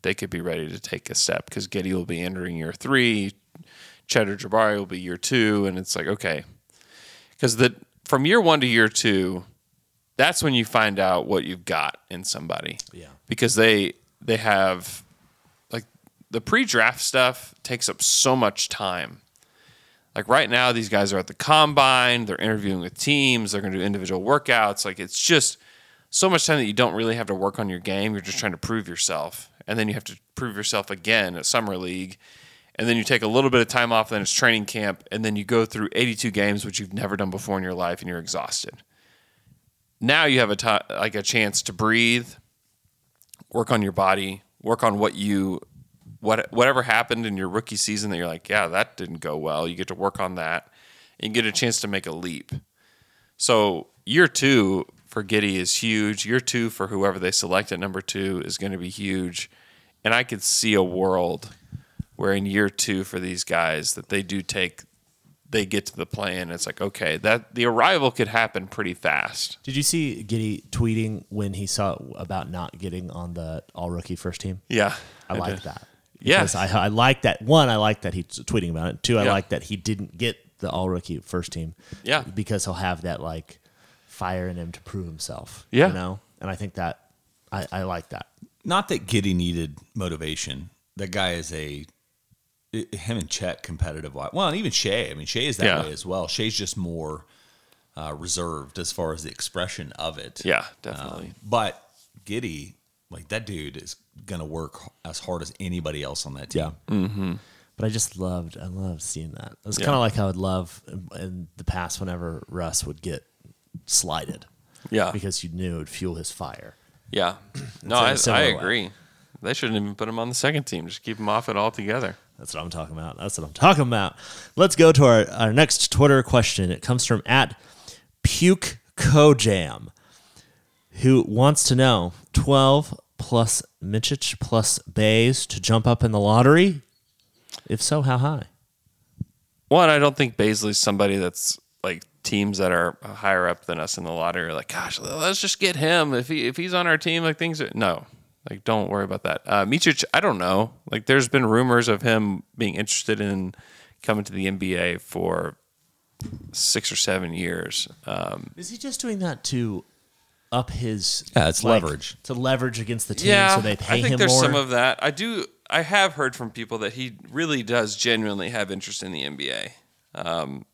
they could be ready to take a step because Giddey will be entering year three, Cheddar Jabari will be year two, and it's like okay, because the from year one to year two, that's when you find out what you've got in somebody. Yeah. because they they have like the pre-draft stuff takes up so much time. Like right now, these guys are at the combine. They're interviewing with teams. They're going to do individual workouts. Like it's just so much time that you don't really have to work on your game. You're just trying to prove yourself, and then you have to prove yourself again at summer league, and then you take a little bit of time off. Then it's training camp, and then you go through 82 games, which you've never done before in your life, and you're exhausted. Now you have a ti like a chance to breathe, work on your body, work on what you what whatever happened in your rookie season that you're like, yeah, that didn't go well. You get to work on that and get a chance to make a leap. So year two for Giddey is huge. Year two for whoever they select at number two is going to be huge. And I could see a world where in year two for these guys that they do take they get to the play and it's like, okay, that the arrival could happen pretty fast. Did you see Giddey tweeting when he saw about not getting on the all rookie first team? Yeah, I, I like that. Yeah. Because I, I like that. One, I like that he's tweeting about it. Two, I Yeah. like that he didn't get the all rookie first team. Yeah. Because he'll have that like fire in him to prove himself. Yeah. You know? And I think that I, I like that. Not that Giddey needed motivation. That guy is a i- him and Chet competitive. wise. Well, and even Shai. I mean, Shai is that Yeah. way as well. Shai's just more uh, reserved as far as the expression of it. Yeah, definitely. Um, but Giddey, like that dude, is gonna work as hard as anybody else on that team. Yeah. Mm-hmm. But I just loved, I loved seeing that. It was Yeah. kind of like I would love in, in the past whenever Russ would get slided. Yeah. Because you knew it would fuel his fire. Yeah. No, I, a I, I similar way. agree. They shouldn't even put him on the second team. Just keep him off it altogether. That's what I'm talking about. That's what I'm talking about. Let's go to our, our next Twitter question. It comes from at Puke Kojam, who wants to know 12 plus Mičić plus Bays to jump up in the lottery? If so, how high? One, I don't think Bazley's somebody that's like teams that are higher up than us in the lottery are like, gosh, let's just get him. If he if he's on our team, like things are no. Like don't worry about that. Uh Mičić, I don't know. Like there's been rumors of him being interested in coming to the NBA for six or seven years. Um Is he just doing that to up his? Yeah, it's like, leverage. to leverage against the team, yeah, so they pay I think him there's more. some of that. I do. I have heard from people that he really does genuinely have interest in the NBA. Um,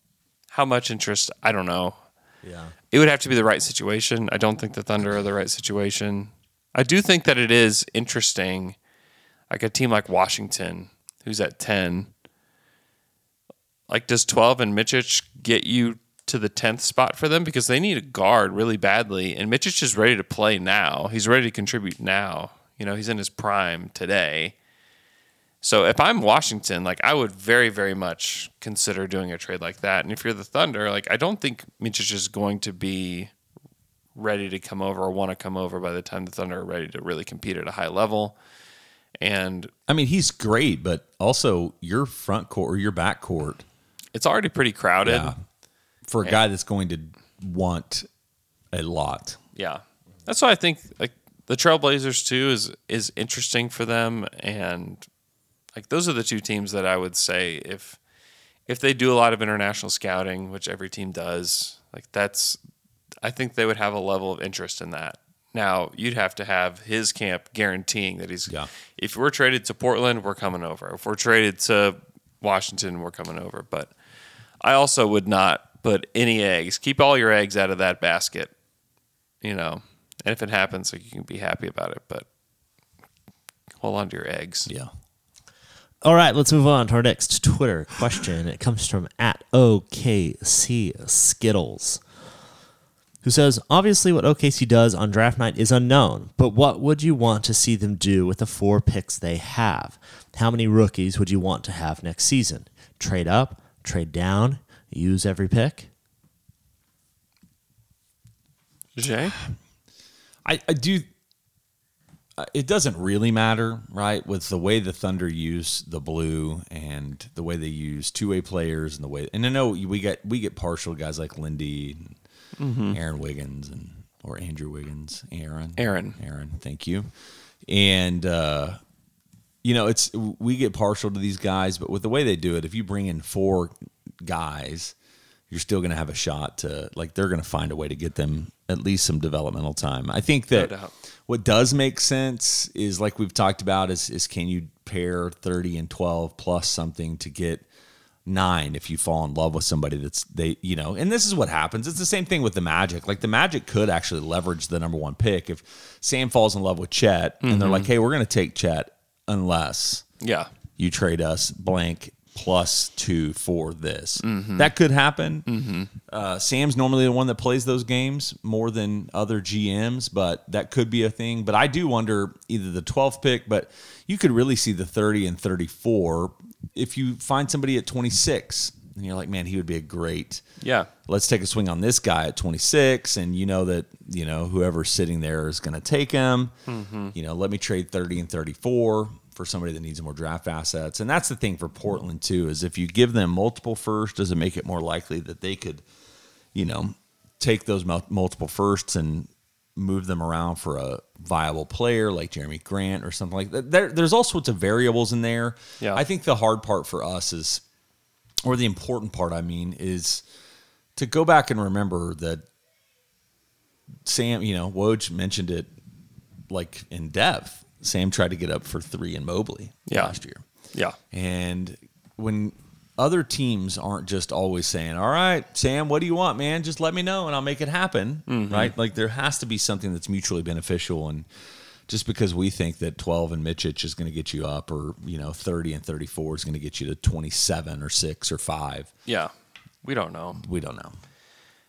how much interest? I don't know. Yeah. It would have to be the right situation. I don't think the Thunder are the right situation. I do think that it is interesting, like a team like Washington, who's at ten. Like, does twelve and Mičić get you to the tenth spot for them because they need a guard really badly, and Mičić is ready to play now. He's ready to contribute now. You know, he's in his prime today. So if I'm Washington, like I would very, very much consider doing a trade like that. And if you're the Thunder, like I don't think Mičić is going to be ready to come over or want to come over by the time the Thunder are ready to really compete at a high level. And I mean, he's great, but also your front court or your back court. It's already pretty crowded. Yeah. For a guy that's going to want a lot. Yeah. That's why I think like the Trailblazers too is is interesting for them and like those are the two teams that I would say if if they do a lot of international scouting, which every team does, like that's I think they would have a level of interest in that. Now, you'd have to have his camp guaranteeing that he's Yeah. if we're traded to Portland, we're coming over. If we're traded to Washington, we're coming over. But I also would not put any eggs. Keep all your eggs out of that basket. You know. And if it happens, like you can be happy about it, but hold on to your eggs. Yeah. All right, let's move on to our next Twitter question. It comes from at OKC Skittles, who says, Obviously, what OKC does on draft night is unknown, but what would you want to see them do with the four picks they have? How many rookies would you want to have next season? Trade up, trade down, use every pick? Jay? I, I do. uh, It doesn't really matter, right? With the way the Thunder use the blue and the way they use two way players and the way, and I know we get we get partial guys like Lindy, Mhm. Aaron Wiggins, and or Andrew Wiggins, Aaron, Aaron. Aaron. Thank you. And uh, you know, it's we get partial to these guys, but with the way they do it, if you bring in four guys, you're still going to have a shot to like they're going to find a way to get them at least some developmental time. I think that doubt. what does make sense is like we've talked about is is can you pair 30 and 12 plus something to get nine if you fall in love with somebody that's they you know and this is what happens it's the same thing with the magic like the magic could actually leverage the number one pick if sam falls in love with chet and they're Mhm. like hey we're going to take chet unless Yeah. you trade us blank plus two for this. Mhm. That could happen. Mhm. Uh, Sam's normally the one that plays those games more than other GMs, but that could be a thing. But I do wonder either the 12th pick, but you could really see the 30 and 34 if you find somebody at 26 and you're like, man, he would be a great. Yeah. Let's take a swing on this guy at 26, and you know that you know whoever's sitting there is going to take him. Mhm. You know, let me trade 30 and 34 for somebody that needs more draft assets. And that's the thing for Portland too is if you give them multiple firsts, does it make it more likely that they could, you know, take those multiple firsts and move them around for a viable player like Jerami Grant or something like that. There, there's all sorts of variables in there. Yeah. I think the hard part for us is, or the important part, I mean, is to go back and remember that Sam, you know, Woj mentioned it like in depth. Sam tried to get up for three in Mobley Yeah. last year. Yeah. And when other teams aren't just always saying, All right, Sam, what do you want, man? Just let me know and I'll make it happen. Mhm. Right? Like there has to be something that's mutually beneficial. And just because we think that 12 and Mičić is going to get you up or, you know, 30 and 34 is going to get you to 27 or 6 or 5. Yeah. We don't know. We don't know.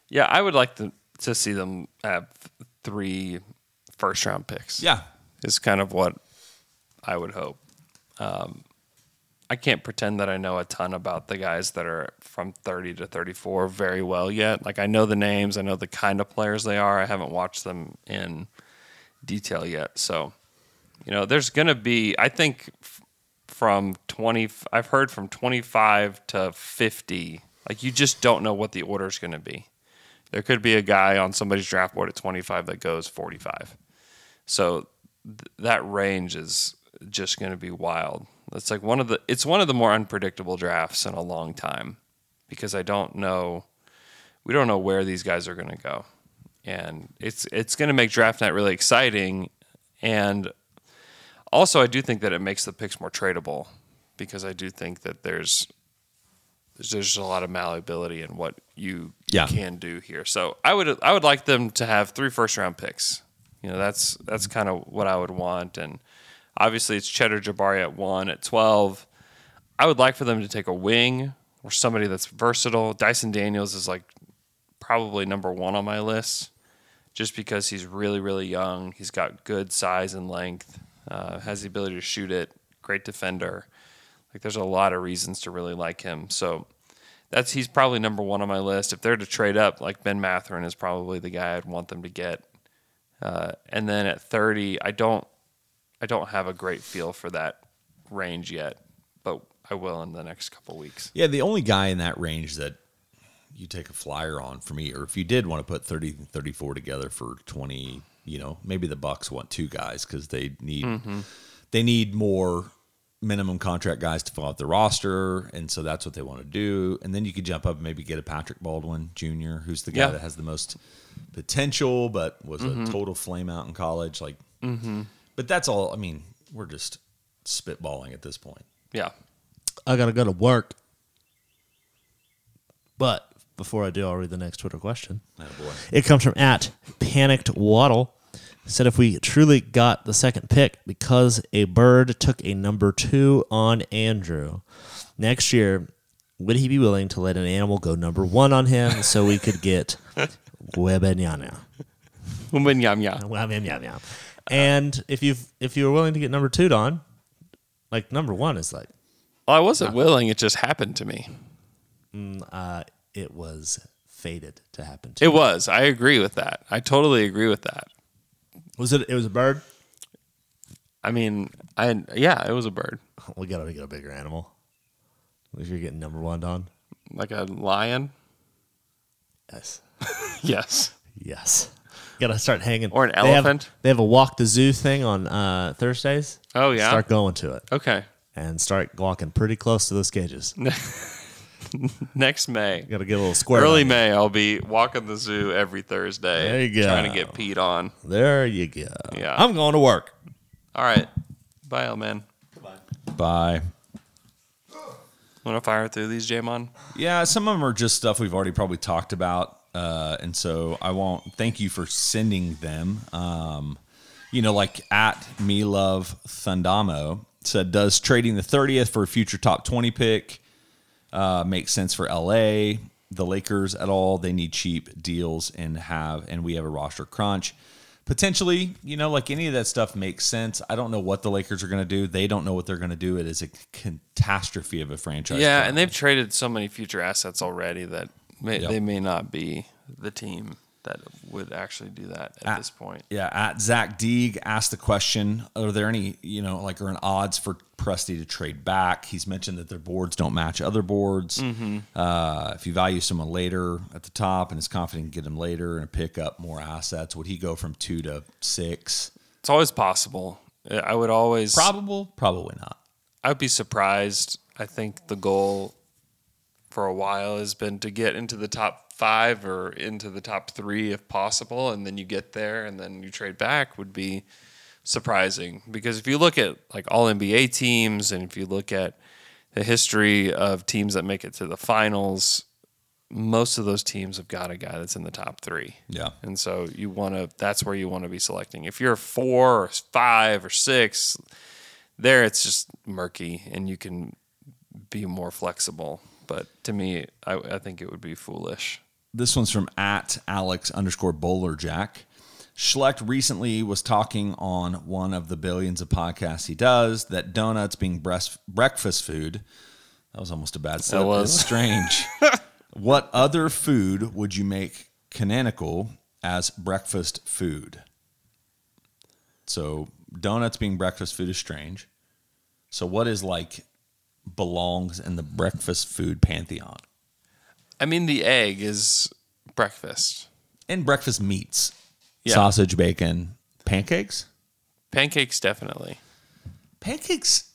Yeah, I would like to to see them have three first round picks. Yeah. Is kind of what I would hope. Um, I can't pretend that I know a ton about the guys that are from 30 to 34 very well yet. Like I know the names, I know the kind of players they are. I haven't watched them in detail yet. So, you know, there's going to be I think from 20 I've heard from 25 to 50 Like you just don't know what the order is going to be. There could be a guy on somebody's draft board at 25 that goes 45. So th- that range is just going to be wild. It's like one of the it's one of the more unpredictable drafts in a long time because I don't know we don't know where these guys are going to go. And it's it's going to make draft night really exciting and also I do think that it makes the picks more tradable because I do think that there's there's just a lot of malleability in what you Yeah. can do here. So I would I would like them to have three first round picks. You know, that's that's kind of what I would want. And obviously it's Chet or Jabari at one, at twelve. I would like for them to take a wing or somebody that's versatile. Dyson Daniels is like probably number one on my list, just because he's really really young. He's got good size and length, uh, has the ability to shoot it. Great defender. Like there's a lot of reasons to really like him. So that's he's probably number one on my list. If they're to trade up, like Ben Mathurin is probably the guy I'd want them to get. Uh, and then at 30, I don't I don't have a great feel for that range yet, but I will in the next couple weeks. Yeah, the only guy in that range that you take a flyer on for me, or if you did want to put 30 and 34 together for 20, you know, maybe the Bucks want two guys because they need Mhm. they need more minimum contract guys to fill out the roster, and so that's what they want to do. And then you could jump up and maybe get a Patrick Baldwin Jr., who's the guy Yeah. that has the most potential, but was Mhm. a total flame out in college. Like, Mhm. But that's all. I mean, we're just spitballing at this point. Yeah. I gotta go to work. But before I do, I'll read the next Twitter question. Oh, Attaboy. It comes from at panicked waddle. Said if we truly got the second pick because a bird took a number two on Andrew next year, would he be willing to let an animal go number one on him so we could get Webenyana? Wembanyama. Webenyana. And if you if you were willing to get number two, Don, like number one is like Well, I wasn't willing. It just happened to me. Mm, uh, it was fated to happen to It was. I agree with that. I totally agree with that. Was it? It was a bird. I mean, I yeah, it was a bird, We gotta get a bigger animal. If you're getting number one, Don. like a lion. Yes. yes. Yes. Gotta start hanging. Or an They have- elephant. They have, a walk the zoo thing on uh, Thursdays. Oh, yeah? Start going to it. Okay. And start walking pretty close to those cages. Next May. Gotta get a little square. Early on. May, I'll be walking the zoo every Thursday. There you go. Trying to get Pete on. There you go. Yeah. I'm going to work. All right. Bye, old man. Bye. Bye. Want to fire through these, Jamon? Yeah, some of them are just stuff we've already probably talked about, uh, and so I won't. Thank you for sending them. Um, you know, like at me love Thundamo said, does trading the thirtieth for a future top twenty pick uh, make sense for LA, the Lakers at all? They need cheap deals and have, and we have a roster crunch. Potentially, you know, like any of that stuff makes sense. I don't know what the Lakers are going to do. They don't know what they're going to do. It is a catastrophe of a franchise. Yeah, problem. and they've traded so many future assets already that may, Yep. they may not be the team that would actually do that at At- this point. Yeah, at Zach Deeg asked the question: Are there any, you know, like are an odds for Presti to trade back? He's mentioned that their boards don't match other boards. Mhm. Uh, if you value someone later at the top and is confident you can get him later and pick up more assets, would he go from two to six? It's always possible. I would always Probable, probably not. I'd be surprised. I think the goal for a while has been to get into the top five or into the top three if possible, and then you get there and then you trade back would be surprising. Because if you look at like all NBA teams and if you look at the history of teams that make it to the finals, most of those teams have got a guy that's in the top three. Yeah. And so you want to, that's where you want to be selecting. If you're four or five or six, there it's just murky and you can be more flexible. But to me, I, I think it would be foolish. This one's from at Alex underscore Bowler Jack. Schlecht recently was talking on one of the billions of podcasts he does that donuts being breast, breakfast food. That was almost a bad slip. was. Strange. what other food would you make canonical as breakfast food? So donuts being breakfast food is strange. So what is like belongs in the breakfast food pantheon? I mean, the egg is breakfast. And breakfast meats. Yeah. Sausage, bacon, pancakes. Pancakes, definitely. Pancakes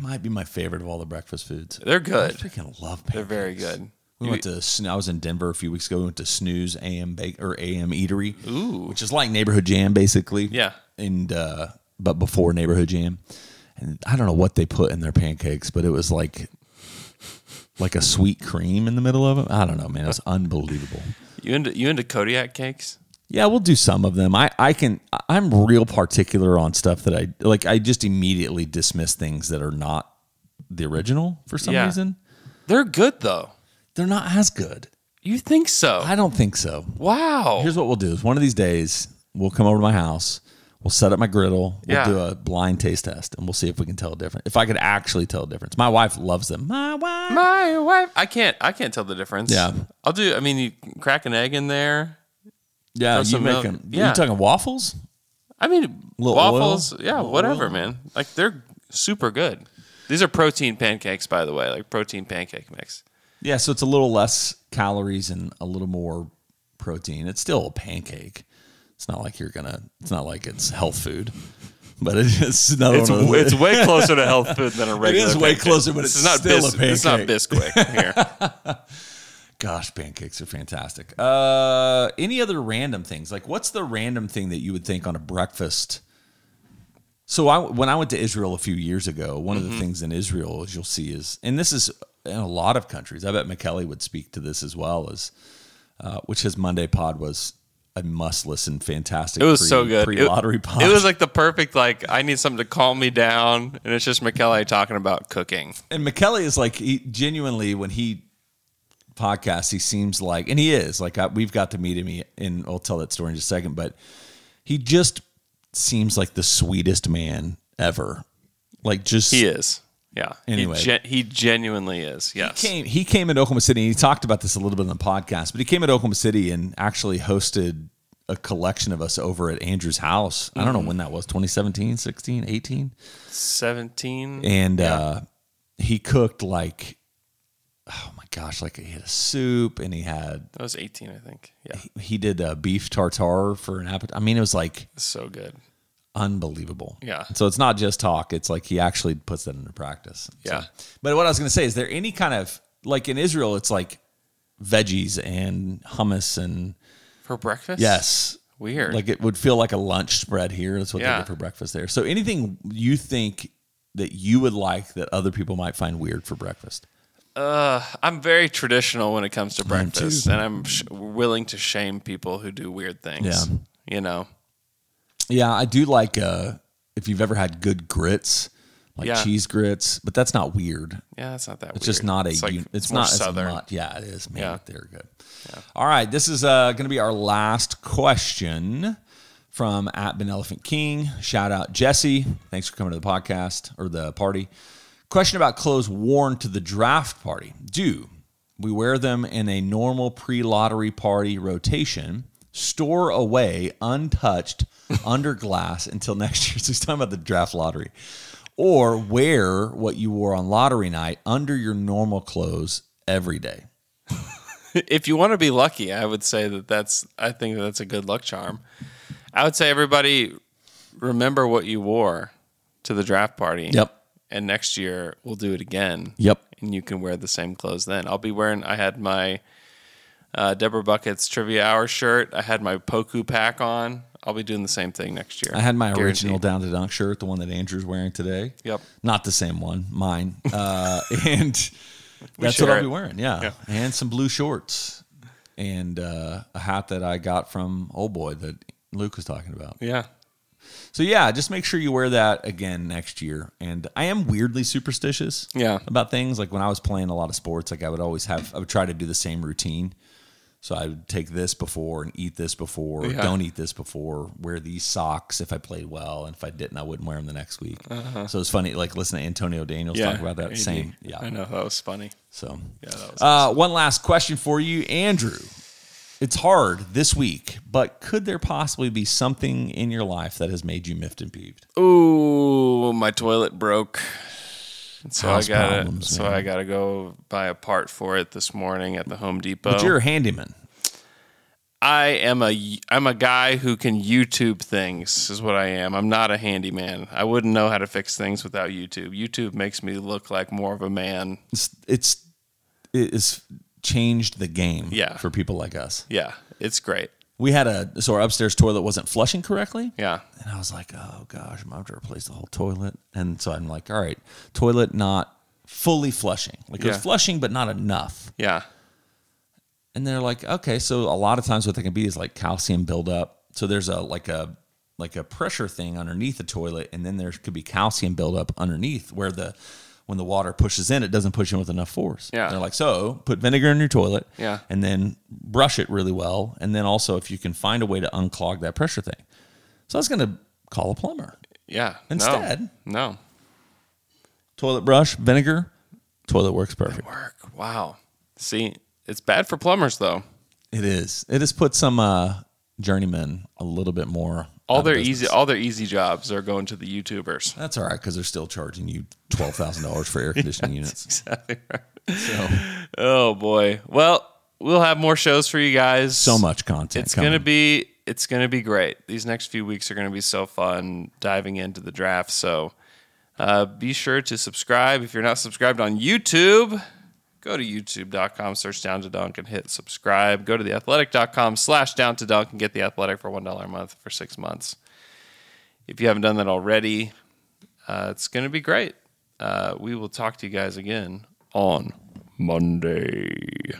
might be my favorite of all the breakfast foods. They're good. I freaking love They're very good. We You- went to I was in Denver a few weeks ago. We went to Snooze AM Bake or AM Eatery, Ooh. which is like neighborhood jam basically. Yeah. and uh, but before neighborhood jam, and I don't know what they put in their pancakes, but it was like like a sweet cream in the middle of them. I don't know, man. It was unbelievable. You into you into Kodiak cakes? Yeah, we'll do some of them. I, I can I'm real particular on stuff that I like I just immediately dismiss things that are not the original for some Yeah. reason. They're good though. They're not as good. You think so? I don't think so. Wow. Here's what we'll do: is one of these days we'll come over to my house, we'll set up my griddle, we'll Yeah. do a blind taste test, and we'll see if we can tell a difference. If I could actually tell a difference, my wife loves them. My wife, My wife. I can't. I can't tell the difference. Yeah. I'll do. I mean, you crack an egg in there. yeah, you some make milk. them. Yeah. You talking waffles? I mean, Little waffles. oil? Yeah, whatever, oil? man. Like they're super good. These are protein pancakes, by the way, like protein pancake mix. Yeah, so it's a little less calories and a little more protein. It's still a pancake. It's not like you're gonna. It's not like it's health food, but it is another It's, one it's way closer to health food than a regular. It is way pancake. closer, but this it's not still bis- a It's not pancake. Bisquick here. Gosh, pancakes are fantastic. Uh, any other random things? Like, what's the random thing that you would think on a breakfast? So, I, when I went to Israel a few years ago, one of the Mhm. things in Israel as you'll see is, and this is in a lot of countries. I bet McKelly would speak to this as well as, uh, which his Monday pod was a must listen, fantastic. It was pre- so good. Pre It- lottery pod. It was like the perfect like I need something to calm me down, and it's just McKelly talking about cooking. and McKelly is like he genuinely when he podcasts, he seems like, and he is like I, we've got to meet him, and I'll tell that story in just a second. But he just seems like the sweetest man ever. Like just He is. Yeah. Anyway. he, gen- he genuinely is. Yes. He came, he came into Oklahoma City. And he talked about this a little bit in the podcast, but he came into Oklahoma City and actually hosted a collection of us over at Andrew's house. I don't know Mhm. when that was 2017, 16, 18. Seventeen. and Yeah. uh, he cooked like oh my gosh like he had a soup and he had that was eighteen, I think. Yeah. he did uh, beef tartare for an appetite i mean it was like so good unbelievable Yeah. so it's not just talk it's like he actually puts that into practice So- Yeah. but what i was going to say is there any kind of like in israel it's like veggies and hummus and For breakfast? yes Weird. like it would feel like a lunch spread here that's what they Yeah. get for breakfast there so anything you think that you would like that other people might find weird for breakfast Uh, I'm very traditional when it comes to breakfast, and I'm sh- willing to shame people who do weird things. Yeah. You know. Yeah, I do like uh if you've ever had good grits, like Yeah. cheese grits, but that's not weird. Yeah, that's not that It's just not a It's it's, it's more not southern. much- Yeah, it is. Man, Yeah. they're good. All right, this is uh going to be our last question from at Ben Elephant King. Shout out Jesse. Thanks for coming to the podcast or the party. Question about clothes worn to the draft party. Do we wear them in a normal pre-lottery party rotation? Store away untouched under glass until next year. So he's talking about the draft lottery. Or wear what you wore on lottery night under your normal clothes every day. if you want to be lucky, I would say that that's. I think that's a good luck charm. I would say everybody remember what you wore to the draft party. Yep. And next year we'll do it again. Yep. And you can wear the same clothes then. I'll be wearing. I had my uh, Deborah Buckets trivia hour shirt. I had my Poku pack on. I'll be doing the same thing next year. I had my Guaranteed. original down to dunk shirt, the one that Andrew's wearing today. Yep. Not the same one, mine. Uh, and that's what I'll be wearing. Yeah. Yeah. And some blue shorts and uh, a hat that I got from Old Boy that Luke was talking about. Yeah. So yeah, just make sure you wear that again next year. And I am weirdly superstitious. Yeah. About things like when I was playing a lot of sports, like I would always have, I would try to do the same routine. So I would take this before and eat this before. Yeah. Don't eat this before. Wear these socks if I played well, and if I didn't, I wouldn't wear them the next week. Uh-huh. So it's funny, like listen to Antonio Daniels talk about that. AD. Same, yeah. I know that was funny. So, Yeah, that was uh, one last question for you, Andrew. It's hard this week, but could there possibly be something in your life that has made you miffed and peeved? Ooh, my toilet broke. So House I got problems, so man. I got to go buy a part for it this morning at the Home Depot. But you're a handyman. I am a I'm a guy who can YouTube things is what I am. I'm not a handyman. I wouldn't know how to fix things without YouTube. YouTube makes me look like more of a man. It's it's it's changed the game Yeah. for people like us. Yeah, it's great. We had a so our upstairs toilet wasn't flushing correctly. Yeah. And I was like, oh gosh, I'm gonna have to replace the whole toilet. And so I'm like, all right, toilet not fully flushing. Like it was flushing, but not enough. Yeah. And they're like, okay, so a lot of times what they can be is like calcium buildup. So there's a like a like a pressure thing underneath the toilet, and then there could be calcium buildup underneath where the when the water pushes in, it doesn't push in with enough force. Yeah. They're like, so put vinegar in your toilet, Yeah. and then brush it really well, and then also if you can find a way to unclog that pressure thing. So I was gonna call a plumber. Yeah. No. Instead, No. toilet brush, vinegar, toilet works perfect. Work. Wow. See, it's bad for plumbers though. It is. It has put some uh, journeymen a little bit more. All their business. easy all their easy jobs are going to the YouTubers. That's all right because they're still charging you twelve thousand dollars for air conditioning units. Exactly right. So Oh boy. Well, we'll have more shows for you guys. so much content. It's coming. gonna be it's gonna be great. These next few weeks are gonna be so fun diving into the draft. So uh, be sure to subscribe if you're not subscribed on YouTube. Go to youtube.com, search down to dunk and hit subscribe. Go to theathletic.com slash down to dunk and get the athletic for one dollar a month for six months. If you haven't done that already, uh, it's gonna be great. Uh, we will talk to you guys again on Monday.